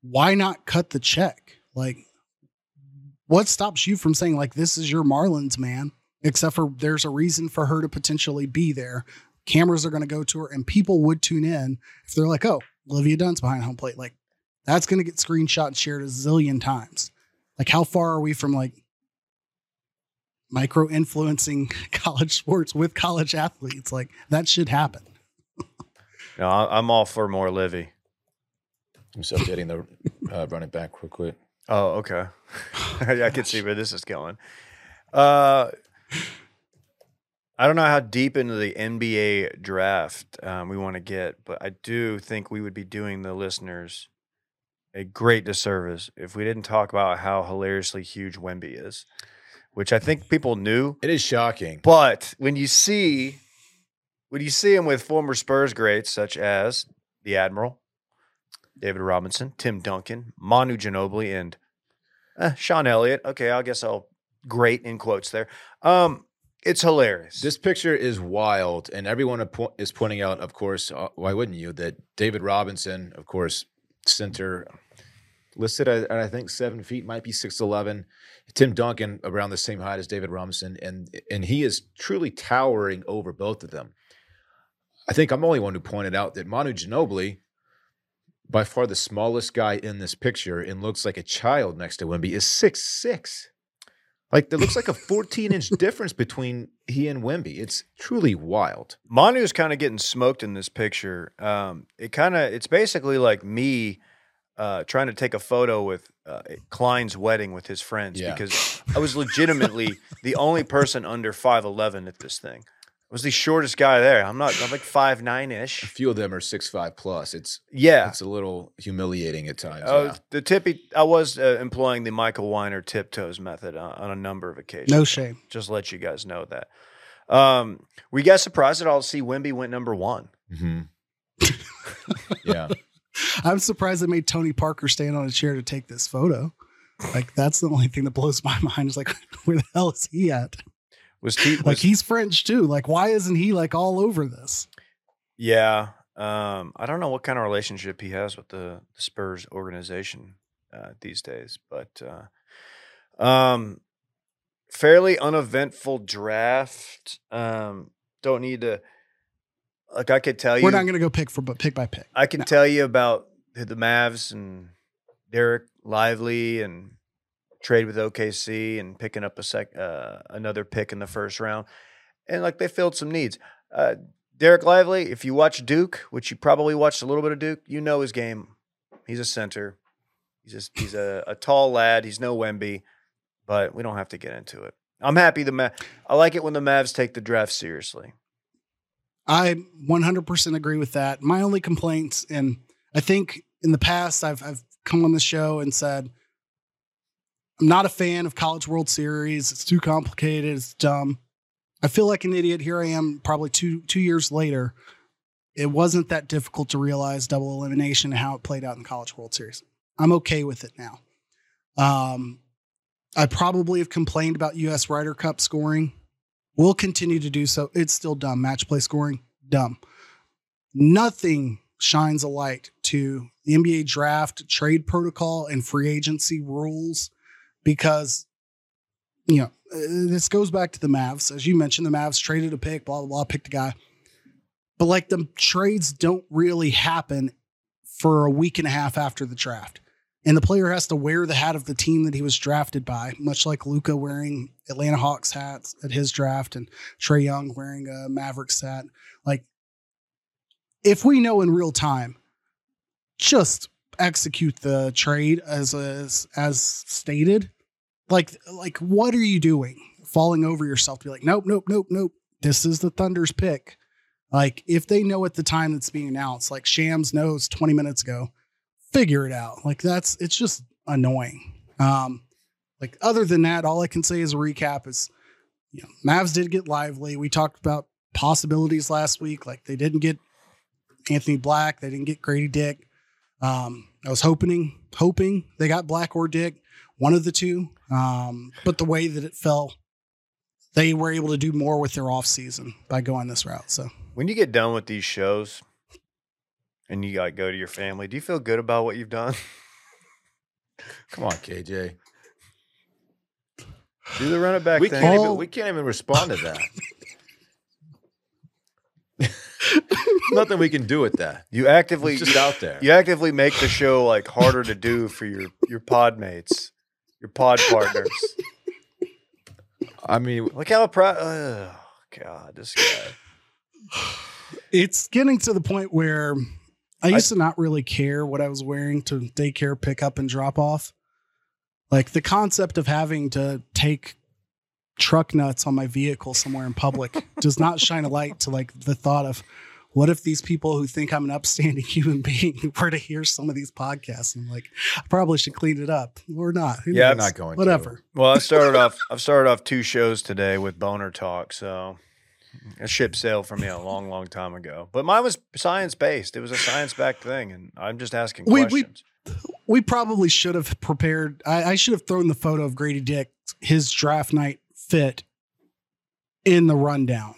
why not cut the check? Like, what stops you from saying like this is your Marlins man? Except for there's a reason for her to potentially be there. Cameras are going to go to her, and people would tune in if they're like, "Oh, Olivia Dunne's behind home plate." Like, that's going to get screenshot and shared a zillion times. Like, how far are we from like micro influencing college sports with college athletes? Like, that should happen. No, I- I'm all for more Livvy. I'm just updating the uh, running back real quick. Oh, okay. I can see where this is going. Uh, I don't know how deep into the NBA draft um, we want to get, but I do think we would be doing the listeners a great disservice if we didn't talk about how hilariously huge Wemby is, which I think people knew. It is shocking. But when you see when you see him with former Spurs greats such as the Admiral, David Robinson, Tim Duncan, Manu Ginobili, and eh, Sean Elliott. Okay, I guess I'll great in quotes there. Um, it's hilarious. This picture is wild, and everyone is pointing out, of course, uh, why wouldn't you, that David Robinson, of course, center, listed at, I think seven feet, might be six eleven. Tim Duncan around the same height as David Robinson, and and he is truly towering over both of them. I think I'm the only one who pointed out that Manu Ginobili, by far the smallest guy in this picture and looks like a child next to Wemby, is six six. Like there looks like a 14 inch difference between he and Wemby. It's truly wild. Manu's kind of getting smoked in this picture. Um, it kind of it's basically like me uh, trying to take a photo with uh, Klein's wedding with his friends Yeah. because I was legitimately the only person under five eleven at this thing. I was the shortest guy there. I'm not. I'm like five nine ish. A few of them are six five plus. It's Yeah. it's a little humiliating at times. Oh, yeah. the tippy. I was uh, employing the Michael Weiner tiptoes method on, on a number of occasions. No shame. Just let you guys know that. Um, we got surprised at all to see Wemby went number one. Mhm. yeah. I'm surprised they made Tony Parker stand on a chair to take this photo. Like that's the only thing that blows my mind. Is like, where the hell is he at? Was T? Like he's French too. Like why isn't he like all over this? yeah. Um, I don't know what kind of relationship he has with the, the Spurs organization uh, these days, but uh, um, fairly uneventful draft. Um, don't need to. Like I could tell you, We're not going to go pick for but pick by pick. I can No. tell you about the Mavs and Dereck Lively and trade with OKC and picking up a sec uh, another pick in the first round, and like they filled some needs. Uh, Dereck Lively, if you watch Duke, which you probably watched a little bit of Duke, you know his game. He's a center. He's just he's a, a tall lad. He's no Wemby, but we don't have to get into it. I'm happy the Ma- I like it when the Mavs take the draft seriously. I 100% agree with that. My only complaints, and I think in the past I've I've come on the show and said I'm not a fan of College World Series. It's too complicated. It's dumb. I feel like an idiot. Here I am, probably two two years later. It wasn't that difficult to realize double elimination and how it played out in the College World Series. I'm okay with it now. Um, I probably have complained about U.S. Ryder Cup scoring. We'll continue to do so. It's still dumb. Match play scoring, dumb. Nothing shines a light to the NBA draft, trade protocol, and free agency rules because, you know, uh, this goes back to the Mavs. As you mentioned, the Mavs traded a pick, blah, blah, blah, picked a guy. But like the trades don't really happen for a week and a half after the draft. And the player has to wear the hat of the team that he was drafted by, much like Luka wearing Atlanta Hawks hats at his draft and Trae Young wearing a Mavericks hat. Like, if we know in real time, just execute the trade as as, as stated. Like, like what are you doing? Falling over yourself to be like, nope, nope, nope, nope. This is the Thunder's pick. Like, if they know at the time that's being announced, like Shams knows 20 minutes ago, figure it out. Like that's it's just annoying. Um, like other than that, all I can say as a recap is, you know, Mavs did get lively. We talked about possibilities last week. Like they didn't get Anthony Black, they didn't get Gradey Dick. Um, I was hoping, hoping they got Black or Dick, one of the two. Um, but the way that it fell, they were able to do more with their off season by going this route. So When you get done with these shows and you got to go to your family, do you feel good about what you've done? Come on, KJ. Do the run it back We thing. can't All- even we can't even respond to that. Nothing we can do with that. You actively It's just out there. you actively make the show like harder to do for your your pod mates, your pod partners. I mean, Look how proud. Oh God, this guy. it's getting to the point where I used to not really care what I was wearing to daycare pick up and drop off. Like the concept of having to take truck nuts on my vehicle somewhere in public does not shine a light to like the thought of what if these people who think I'm an upstanding human being were to hear some of these podcasts and like I probably should clean it up or not. Who Yeah, I'm not going to. whatever. Well, I started off. I've started off two shows today with boner talk, so a ship sailed for me a long, long time ago. But mine was science based. It was a science backed thing, and I'm just asking We- we- questions. we probably should have prepared. I, I should have thrown the photo of Gradey Dick, his draft night fit, in the rundown.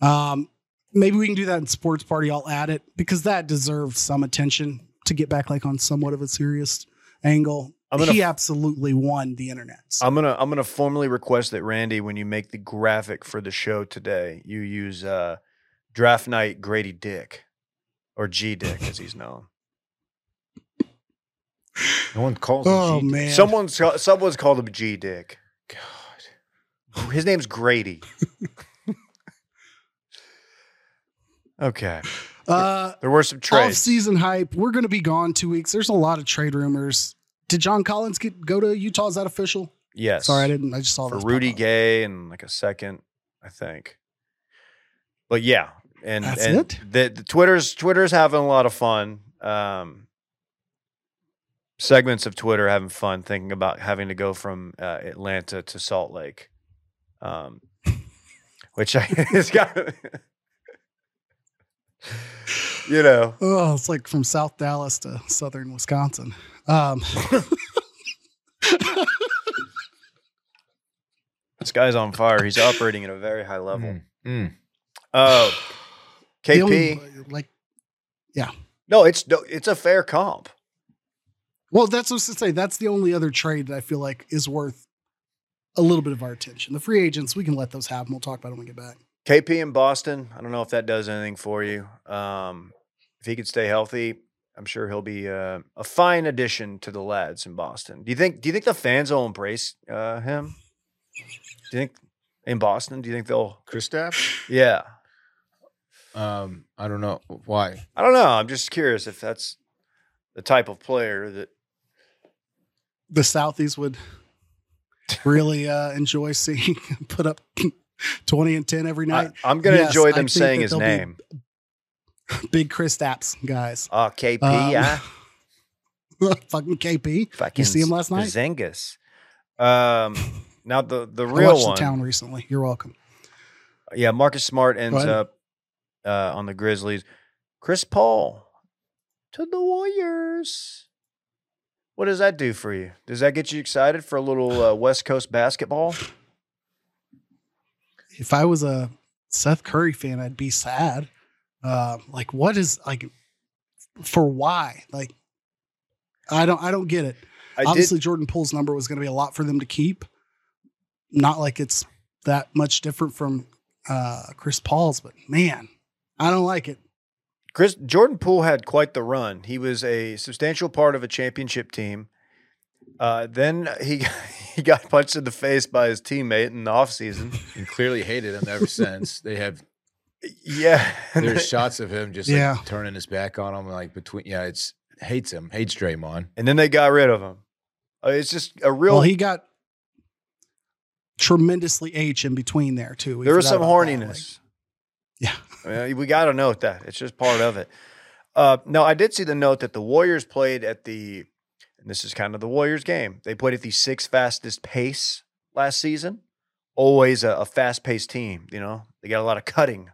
Um, maybe we can do that in sports party. I'll add it because that deserves some attention to get back like on somewhat of a serious angle. I'm gonna- he absolutely won the internet. So I'm gonna I'm gonna formally request that Randy, when you make the graphic for the show today, you use uh, draft night Gradey Dick, or G Dick as he's known. No one calls him Oh G- man, Someone's someone's called him G Dick. God. His name's Gradey. okay, Uh, there were some trades. Off season hype. We're going to be gone two weeks. There's a lot of trade rumors. Did John Collins get go to Utah? Is that official? Yes, Sorry, I didn't. I just saw for Rudy. Gay and like a second, I think. But yeah, and That's and it? The, the Twitter's Twitter's having a lot of fun. Um, segments of Twitter having fun thinking about having to go from uh, Atlanta to Salt Lake, um, which I it's got. you know, Oh, it's like from South Dallas to Southern Wisconsin. Um, this guy's on fire. He's operating at a very high level. Mm, mm. Oh, KP. only- like, yeah. no, it's no, it's a fair comp. well, that's what I was to say. That's the only other trade that I feel like is worth a little bit of our attention. The free agents, we can let those happen. We'll talk about it when we get back. KP in Boston. I don't know if that does anything for you. Um, if he could stay healthy, I'm sure he'll be uh, a fine addition to the lads in Boston. Do you think? Do you think the fans will embrace uh, him? Do you think in Boston? Do you think they'll? Kristaps? Yeah, Um, I don't know why. I don't know. I'm just curious if that's the type of player that. The Southies would really uh, enjoy seeing put up 20 and 10 every night. I'm going to Yes, enjoy them saying his name. Big Chris Stapps guys. Oh, KP, Um, huh? Fucking KP. Fucking see him last night? Zengus. Um, now the the I real watched one. the town recently. You're welcome. Yeah, Marcus Smart ends up uh, on the Grizzlies. Chris Paul to the Warriors. What does that do for you? Does that get you excited for a little uh, West Coast basketball? If I was a Seth Curry fan, I'd be sad. Uh, like, what is like for why? Like, I don't, I don't get it. I Obviously, did. Jordan Poole's number was going to be a lot for them to keep. Not like it's that much different from uh, Chris Paul's, but man, I don't like it. Chris Jordan Poole had quite the run. He was a substantial part of a championship team. Uh, then he he got punched in the face by his teammate in the offseason. And clearly hated him ever since. They have Yeah. there's shots of him just Yeah. like turning his back on him, like between yeah, it's hates him, hates Draymond. and then they got rid of him. Uh, it's just a real Well, he got tremendously H in between there too. We there was some about that, like- horniness. yeah. I mean, we got to note that. It's just part of it. Uh, no, I did see the note that the Warriors played at the, and this is kind of the Warriors game. They played at the sixth fastest pace last season. Always a, a fast paced team. You know, they got a lot of cutting.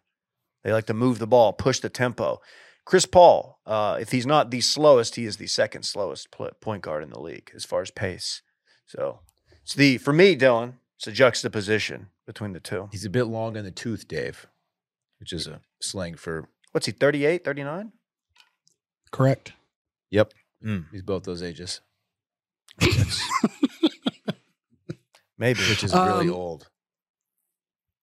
They like to move the ball, push the tempo. Chris Paul, uh, if he's not the slowest, he is the second slowest pl- point guard in the league as far as pace. So it's the for me, Dylan. It's a juxtaposition between the two. He's a bit long in the tooth, Dave, which is a slang for What's he? 38, 39? Correct. yep. Mm. He's both those ages, Maybe. which is really Um, old.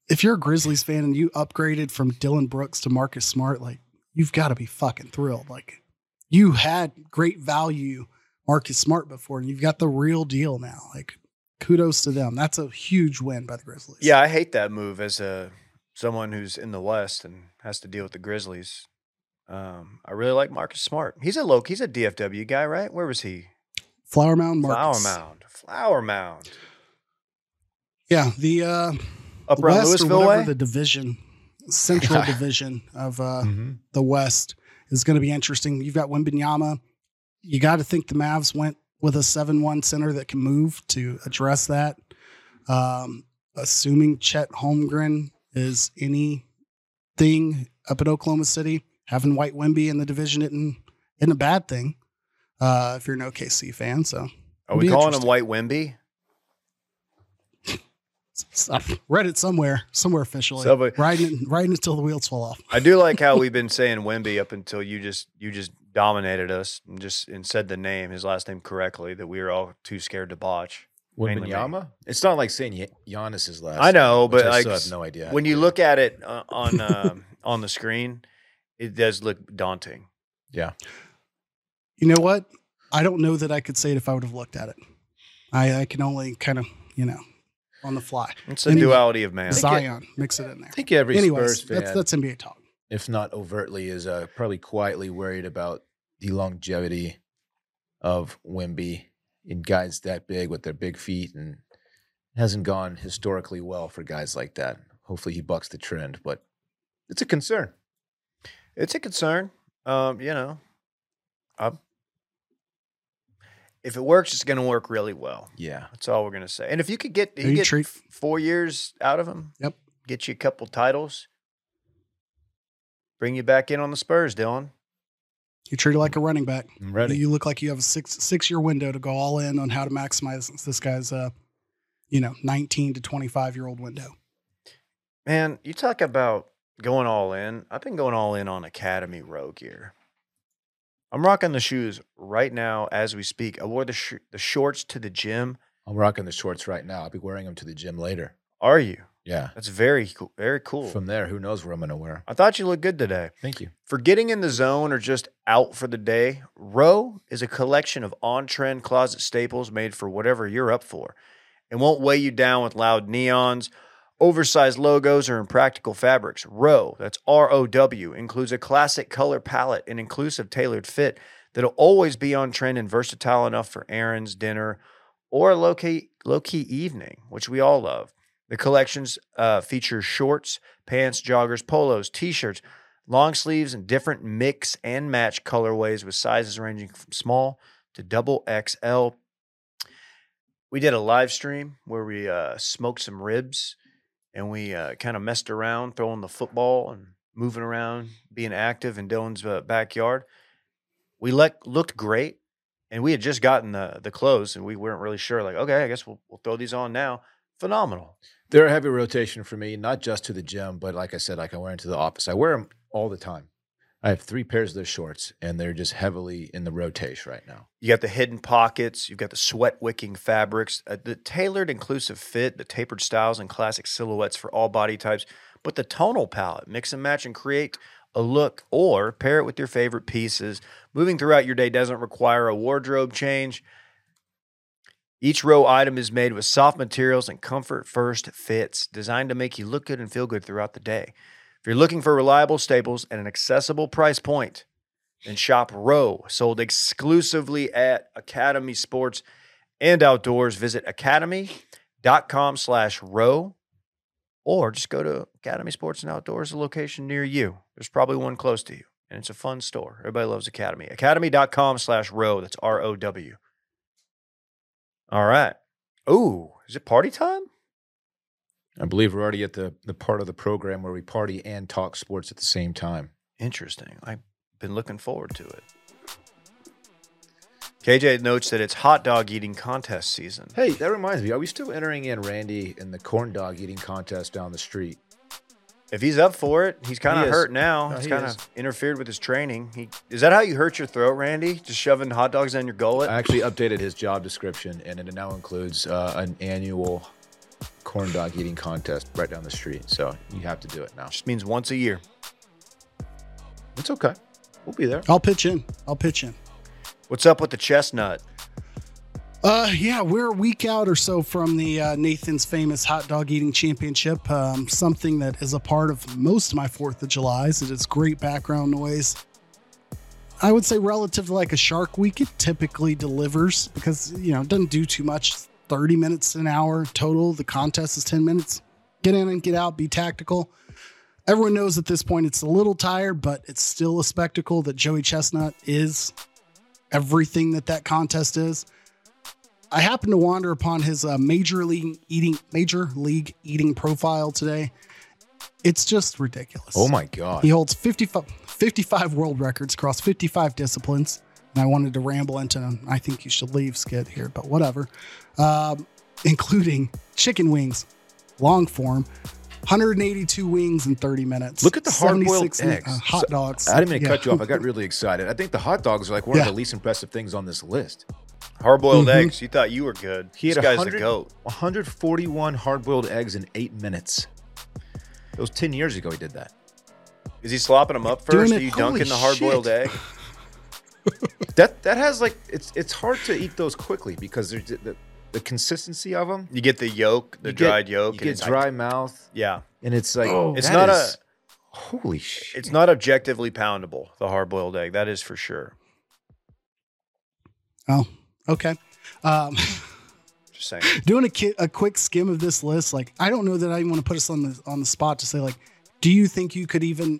If you're a Grizzlies fan and you upgraded from Dillon Brooks to Marcus Smart, like you've got to be fucking thrilled. Like you had great value Marcus Smart before, and you've got the real deal now. Like kudos to them. That's a huge win by the Grizzlies. Yeah, I hate that move as a someone who's in the West and has to deal with the Grizzlies. Um, I really like Marcus Smart. He's a low. He's a DFW guy, right? Where was he? Flower Mound Marcus. Flower Mound. Flower Mound. Yeah, the uh, Up around West or Louisville whatever way. the division, central division of uh, Mhm. the West is going to be interesting. You've got Wembanyama. You got to think the Mavs went with a 7 1 center that can move to address that. Um, assuming Chet Holmgren is anything up at Oklahoma City, having White Wemby in the division isn't, isn't a bad thing uh, if you're an OKC fan. So Are we calling him. White Wemby? I read it somewhere, somewhere officially. Somebody- riding, it, riding it till the wheels fall off. I do like how we've been saying Wemby up until you just you just dominated us and just and said the name, his last name correctly that we were all too scared to botch. mainly me. It's not like saying Gi- Giannis's last. I know, name, but I like have no idea. when you look at it uh, on um, on the screen, it does look daunting. Yeah. You know what? I don't know that I could say it if I would have looked at it. I, I can only kind of, you know, on the fly. It's the duality of man. Zion, mix it in there. I think every Anyways, Spurs fan, that's that's NBA talk. if not overtly, is uh, probably quietly worried about the longevity of Wemby in guys that big with their big feet, and it hasn't gone historically well for guys like that. Hopefully, he bucks the trend, but it's a concern. It's a concern. Um, you know, I, if it works, it's going to work really well. Yeah, That's all we're going to say. And if you could get, you You get treat- four years out of him, Yep. get you a couple titles, bring you back in on the Spurs, Dylan. You treat it like a running back. I'm ready. You look like you have a six six year window to go all in on how to maximize this guy's uh, you know, nineteen to twenty five year old window. Man, you talk about going all in. I've been going all in on Academy Row gear. I'm rocking the shoes right now as we speak. I wore the sh- the shorts to the gym. I'm rocking the shorts right now. I'll be wearing them to the gym later. Are you? Yeah. That's very cool. Very cool. From there, who knows where I'm going to wear? I thought you looked good today. Thank you. For getting in the zone or just out for the day, Row is a collection of on trend closet staples made for whatever you're up for. It won't weigh you down with loud neons, oversized logos, or impractical fabrics. Row, that's R O W, includes a classic color palette and inclusive tailored fit that'll always be on trend and versatile enough for errands, dinner, or a low key, low key evening, which we all love. The collections uh, feature shorts, pants, joggers, polos, t shirts, long sleeves, and different mix and match colorways with sizes ranging from small to double XL. We did a live stream where we uh, smoked some ribs and we uh, kind of messed around throwing the football and moving around, being active in Dylan's uh, backyard. We let, looked great and we had just gotten the, the clothes and we weren't really sure. Like, okay, I guess we'll, we'll throw these on now. Phenomenal. They're a heavy rotation for me, not just to the gym, but like I said, like I wear them to the office. I wear them all the time. I have three pairs of those shorts, and they're just heavily in the rotation right now. You got the hidden pockets. You've got the sweat wicking fabrics, uh, the tailored inclusive fit, the tapered styles and classic silhouettes for all body types. But the tonal palette, mix and match and create a look, or pair it with your favorite pieces. Moving throughout your day doesn't require a wardrobe change. Each row item is made with soft materials and comfort first fits, designed to make you look good and feel good throughout the day. If you're looking for reliable staples at an accessible price point, then shop Row, sold exclusively at Academy Sports and Outdoors. Visit academy.com slash row or just go to Academy Sports and Outdoors, a location near you. There's probably one close to you, and it's a fun store. Everybody loves Academy. Academy.com slash row. That's R O W. All right. Ooh, is it party time? I believe we're already at the, the part of the program where we party and talk sports at the same time. Interesting. I've been looking forward to it. KJ notes that it's hot dog eating contest season. Hey, that reminds me, are we still entering in Randy in the corn dog eating contest down the street? If he's up for it, he's kind of hurt now. No, He's he kind of interfered with his training. He is that how you hurt your throat, Randy? Just shoving hot dogs down your gullet? I actually updated his job description, and it now includes uh, an annual corn dog eating contest right down the street. So you have to do it now. Just means once a year. It's okay. We'll be there. I'll pitch in. I'll pitch in. What's up with the chestnut? Uh, yeah, we're a week out or so from the uh, Nathan's famous hot dog eating championship. Um, something that is a part of most of my Fourth of July's. It is great background noise. I would say relative to like a Shark Week, it typically delivers because you know it doesn't do too much. Thirty minutes an hour total. The contest is ten minutes. Get in and get out. Be tactical. Everyone knows at this point it's a little tired, but it's still a spectacle that Joey Chestnut is everything that that contest is. I happened to wander upon his uh, major league eating major league eating profile today. It's just ridiculous. Oh my God. He holds 55, 55 world records across 55 disciplines. And I wanted to ramble into them. I think you should leave skit here, but whatever. Um, including chicken wings, long form, 182 wings in 30 minutes. Look at the hard-boiled eggs. uh, hot So- dogs. I didn't mean to Yeah. cut you off. I got really excited. I think the hot dogs are like one Yeah. of the least impressive things on this list. Hard boiled Mhm. eggs. You thought you were good. He this had a guy's the hundred- goat. 141 hard boiled eggs in eight minutes. It was 10 years ago he did that. Is he slopping them up first? Are you dunking the hard boiled egg? That that has like it's it's hard to eat those quickly because there's the, the consistency of them. You get the yolk, the you dried get, yolk. You and get it's- dry mouth, Yeah, and it's like Oh. It's that not a- holy shit. it's not objectively poundable. The hard boiled egg, that is for sure. Oh, okay. Um, Just saying. doing a, ki- a quick skim of this list, like I don't know that I even want to put us on the on the spot to say like, do you think you could even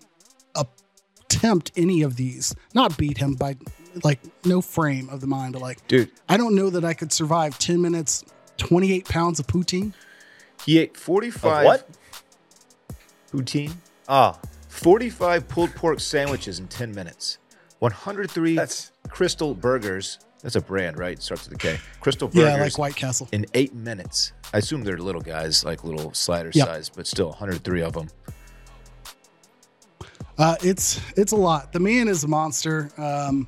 attempt any of these? Not beat him by like no frame of the mind, but like dude. I don't know that I could survive ten minutes, twenty eight pounds of poutine. He ate Of 45 what? poutine, Ah, 45 pulled pork sandwiches in 10 minutes, 103 that's Krystal Burgers. That's a brand, right? Starts with a K. Krystal burgers. Yeah, like White Castle. in eight minutes. I assume they're little guys, like little slider Yep. size, but still 103 of them. Uh, it's it's a lot. The man is a monster. Um,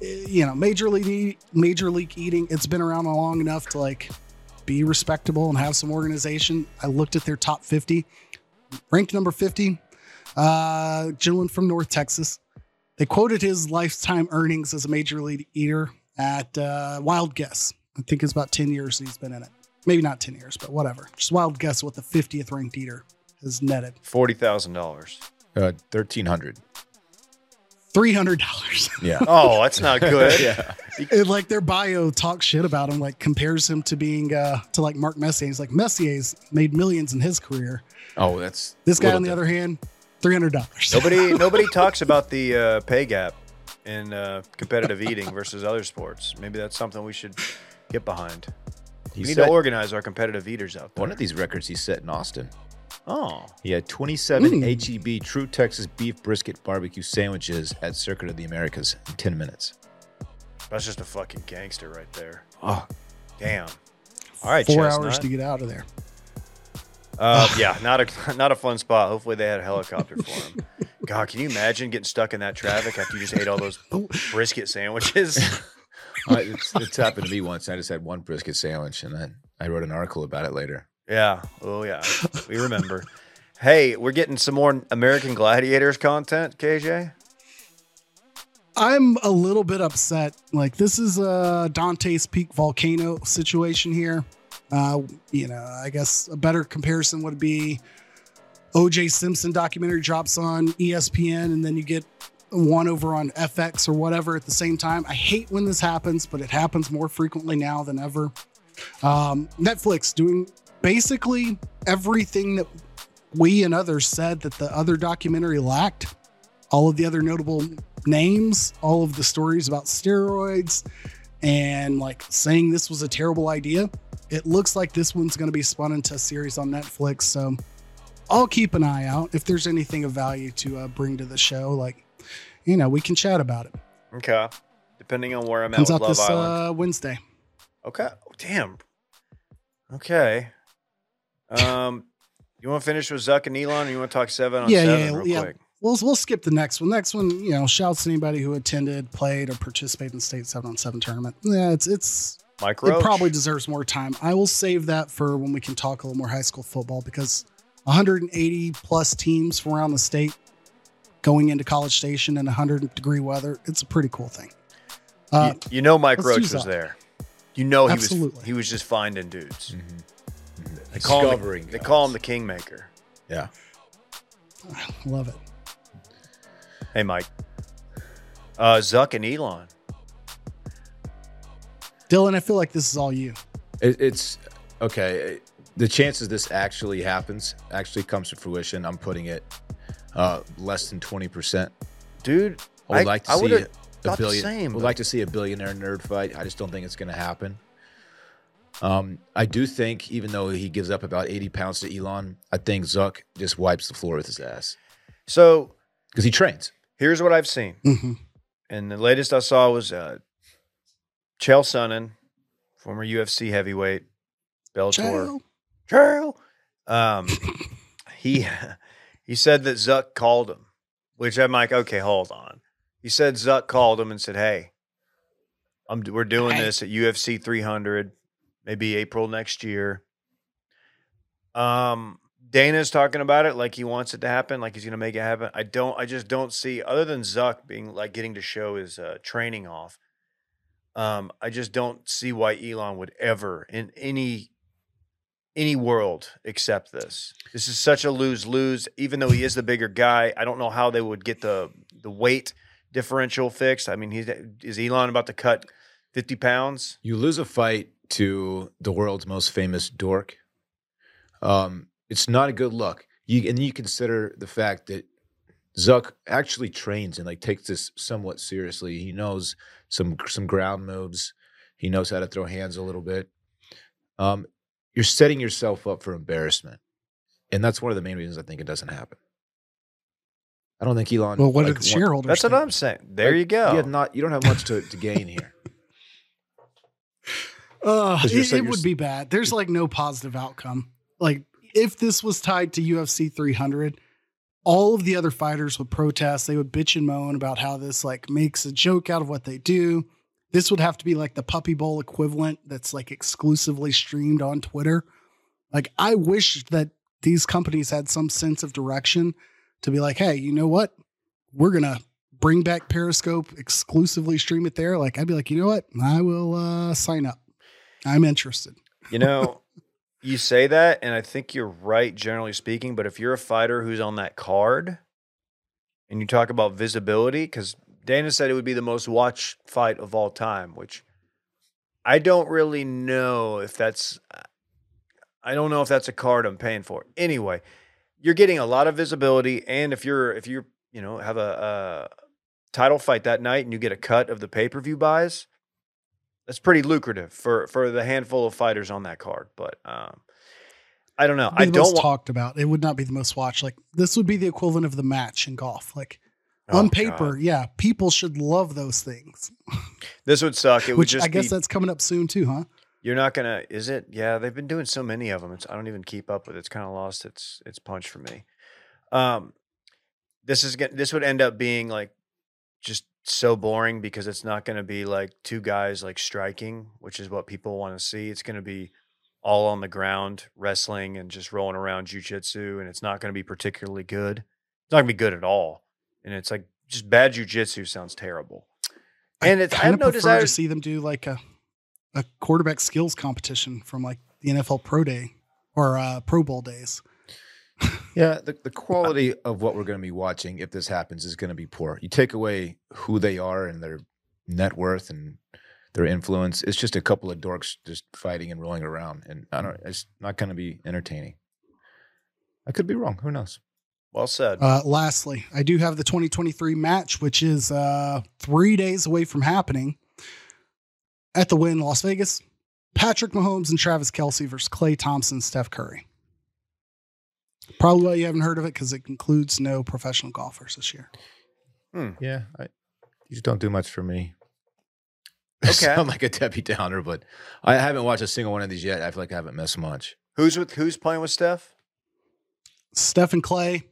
you know, major league major league eating. It's been around long enough to like be respectable and have some organization. I looked at their top fifty, ranked number fifty. Uh, gentleman from North Texas. They quoted his lifetime earnings as a major league eater at uh, wild guess. I think it's about ten years he's been in it. Maybe not ten years, but whatever. Just wild guess what the fiftieth ranked eater has netted. forty thousand dollars. Uh, 1300. Three hundred dollars. Yeah. Oh, that's not good. yeah. it, like their bio talks shit about him, like compares him to being uh to like Mark Messier. He's like Messier's made millions in his career. Oh, that's This guy, on the different. other hand, three hundred dollars. Nobody, nobody talks about the uh, pay gap in uh, competitive eating versus other sports. Maybe that's something we should get behind. He we need set- to organize our competitive eaters out there. one of these records he set in Austin. Oh, He had 27 Mm. HEB True Texas Beef Brisket Barbecue sandwiches at Circuit of the Americas in 10 minutes. that's just a fucking gangster right there. Oh, Damn. All right, Four Chestnut. hours to get out of there. Uh, yeah, not a not a fun spot. Hopefully they had a helicopter for him. God, can you imagine getting stuck in that traffic after you just ate all those brisket sandwiches? I, it's, it's happened to me once. I just had one brisket sandwich, and then I wrote an article about it later. Yeah. Oh yeah. We remember. Hey, we're getting some more American Gladiators content, KJ. I'm a little bit upset. Like this is a Dante's Peak volcano situation here. Uh, you know, I guess a better comparison would be OJ Simpson documentary drops on ESPN, and then you get one over on FX or whatever at the same time. I hate when this happens, but it happens more frequently now than ever. Um, Netflix doing basically everything that we and others said that the other documentary lacked. All of the other notable names, all of the stories about steroids, and like saying this was a terrible idea. It looks like this one's going to be spun into a series on Netflix. So I'll keep an eye out if there's anything of value to uh, bring to the show. Like, you know, we can chat about it. Okay. Depending on where I'm at Comes with out Love this Island. uh, Wednesday. Okay. Oh, damn. Okay. Um, you want to finish with Zuck and Elon, or you want to talk seven on Yeah, seven yeah, real yeah. quick? We'll we'll skip the next one. Next one, you know, shouts to anybody who attended, played, or participated in the state seven on seven tournament. Yeah, it's it's Mike it probably deserves more time. I will save that for when we can talk a little more high school football because 180 plus teams from around the state going into College Station in 100 degree weather. It's a pretty cool thing. Uh, you, you know Mike Roach was Zuck. there. You know he Absolutely. was he was just finding dudes. Mm-hmm. They call him the, they call him the Kingmaker. Yeah. I love it. Hey Mike. Uh, Zuck and Elon. Dylan, I feel like this is all you. It, it's okay. The chances this actually happens, actually comes to fruition, I'm putting it uh, less than 20%. Dude, I would I- like to I see would've a thought the billion. same, would but- like to see a billionaire nerd fight. I just don't think it's going to happen. Um, I do think, even though he gives up about 80 pounds to Elon, I think Zuck just wipes the floor with his ass so because he trains. here's what I've seen. Mhm. And the latest I saw was uh, Chael Sonnen, former UFC heavyweight, Bellator. Ciao. Chael. Um, he he said that Zuck called him, which I'm like, okay, hold on. He said Zuck called him and said, "Hey, I'm we're doing Hey. this at UFC 300, maybe April next year. Um, Dana's talking about it like he wants it to happen, like he's going to make it happen. I don't. I just don't see other than Zuck being like getting to show his uh, training off. Um, I just don't see why Elon would ever in any any world accept this. This is such a lose lose. Even though he is the bigger guy, I don't know how they would get the the weight differential fixed. I mean, he's is Elon about to cut fifty pounds? You lose a fight to the world's most famous dork. Um, it's not a good look. You and you consider the fact that Zuck actually trains and like takes this somewhat seriously. He knows some some ground moves. He knows how to throw hands a little bit. Um, you're setting yourself up for embarrassment, and that's one of the main reasons I think it doesn't happen. I don't think Elon. Well, what like, did the want- shareholders? That's what? I'm saying. There like, you go. You have not. You don't have much to, to gain here. Uh, it, so- it you're would be bad. There's like no positive outcome. Like if this was tied to UFC 300, all of the other fighters would protest. They would bitch and moan about how this like makes a joke out of what they do. This would have to be like the Puppy Bowl equivalent that's like exclusively streamed on Twitter. Like I wish that these companies had some sense of direction to be like, hey, you know what? We're gonna bring back Periscope, exclusively stream it there. Like I'd be like, you know what? I will uh, sign up. I'm interested. You know, you say that, and I think you're right, generally speaking. But if you're a fighter who's on that card, and you talk about visibility, because Dana said it would be the most watched fight of all time, which I don't really know if that's. I don't know if that's a card I'm paying for. Anyway, you're getting a lot of visibility, and if you're if you're you know have a, a title fight that night and you get a cut of the pay per view buys, that's pretty lucrative for for the handful of fighters on that card. But um, I don't know. I don't want talked about. It would not be the most watched. Like this would be the equivalent of the match in golf. Like Oh, on God. paper, yeah, people should love those things. This would suck. It would Which just I guess be, that's coming up soon too, huh? you're not gonna. Is it? Yeah, they've been doing so many of them. It's I don't even keep up with. it. It's kind of lost its its punch for me. Um, this is this would end up being like just so boring because it's not going to be like two guys like striking, which is what people want to see. It's going to be all on the ground wrestling and just rolling around jujitsu, and it's not going to be particularly good. It's not going to be good at all, and it's like just bad jujitsu sounds terrible. And it's I have of no prefer desire to see them do like a a quarterback skills competition from like the NFL Pro Day or uh, Pro Bowl days. Yeah, the, the quality of what we're going to be watching if this happens is going to be poor. You take away who they are and their net worth and their influence. It's just a couple of dorks just fighting and rolling around, and I don't. It's not going to be entertaining. I could be wrong. Who knows? Well said. Uh, lastly, I do have the 2023 match, which is uh, three days away from happening at the Wynn Las Vegas. Patrick Mahomes and Travis Kelce versus Klay Thompson, Steph Curry. Probably why you haven't heard of it because it includes no professional golfers this year. Yeah, I, you just don't do much for me. Okay. Sound like a Debbie Downer, but I haven't watched a single one of these yet. I feel like I haven't missed much. who's with who's playing with Steph? Steph and Klay,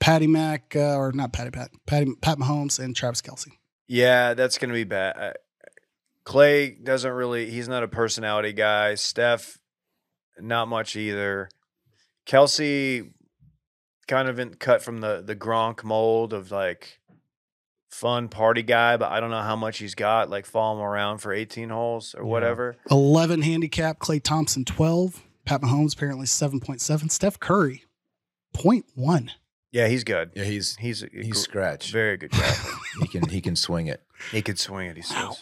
Patty Mac, uh, or not Patty Pat, Patty Pat Mahomes and Travis Kelce. Yeah, that's going to be bad. Uh, Klay doesn't really. He's not a personality guy. Steph, not much either. Kelce, kind of in, cut from the the Gronk mold of like fun party guy, but I don't know how much he's got. Like follow him around for eighteen holes or Yeah. whatever. 11 handicap, Klay Thompson 12, Pat Mahomes apparently 7.7, Steph Curry 0.1. Yeah, he's good. Yeah, he's He's a he's gr- scratch. very good guy. he can he can swing it. he could swing it. He says. Wow.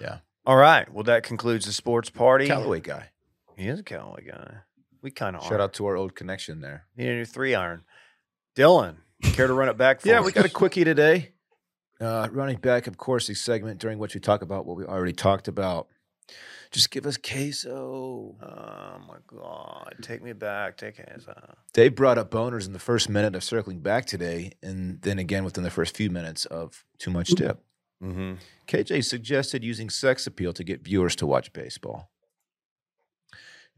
Yeah. All right. Well, that concludes the sports party. Callaway guy. He is a Callaway guy. We kind of Shout out to our old connection there. Need a new three iron. Dylan, care to run it back for Yeah, us? we got a quickie today. Uh, running back, of course, the segment during which we talk about what we already talked about. Just give us queso. Oh my god! Take me back. Take hands out. Dave brought up boners in the first minute of circling back today, and then again within the first few minutes of too much dip. Mm-hmm. KJ suggested using sex appeal to get viewers to watch baseball.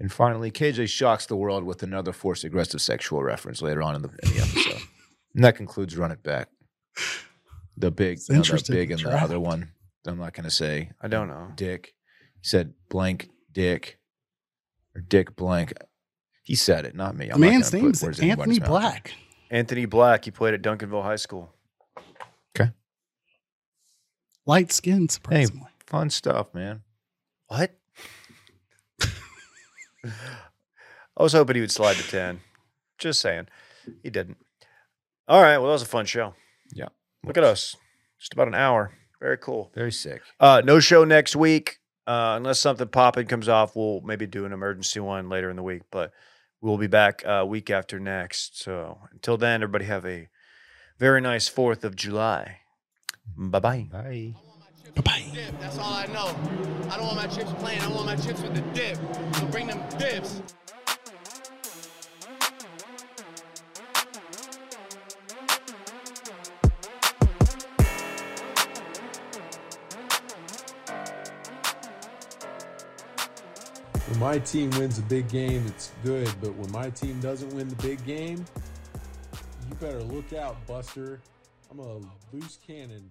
And finally, KJ shocks the world with another forced aggressive sexual reference later on in the, in the episode. and that concludes Run It Back. The big, you know, the big and the other one. I'm not going to say I don't know. Dick. He said blank Dick or Dick blank. He said it, not me. The I'm not man's gonna name is words in Anthony mouth. Black. Anthony Black. He played at Duncanville High School. Okay. Light skin, surprisingly. Fun stuff, man. What? I was hoping he would slide to 10. Just saying. He didn't. All right. Well, that was a fun show. Yeah. Look at us. Just about an hour. Very cool. Very sick. Uh, no show next week. Uh, unless something popping comes off, we'll maybe do an emergency one later in the week. But we'll be back uh, week after next. So until then, everybody have a very nice 4th of July. Bye bye bye. Bye. Bye bye. dip. That's all I know. I don't want my chips plain. I want my chips with the dip. So bring them dips. When my team wins a big game, it's good. But when my team doesn't win the big game, you better look out, Buster. I'm a loose cannon.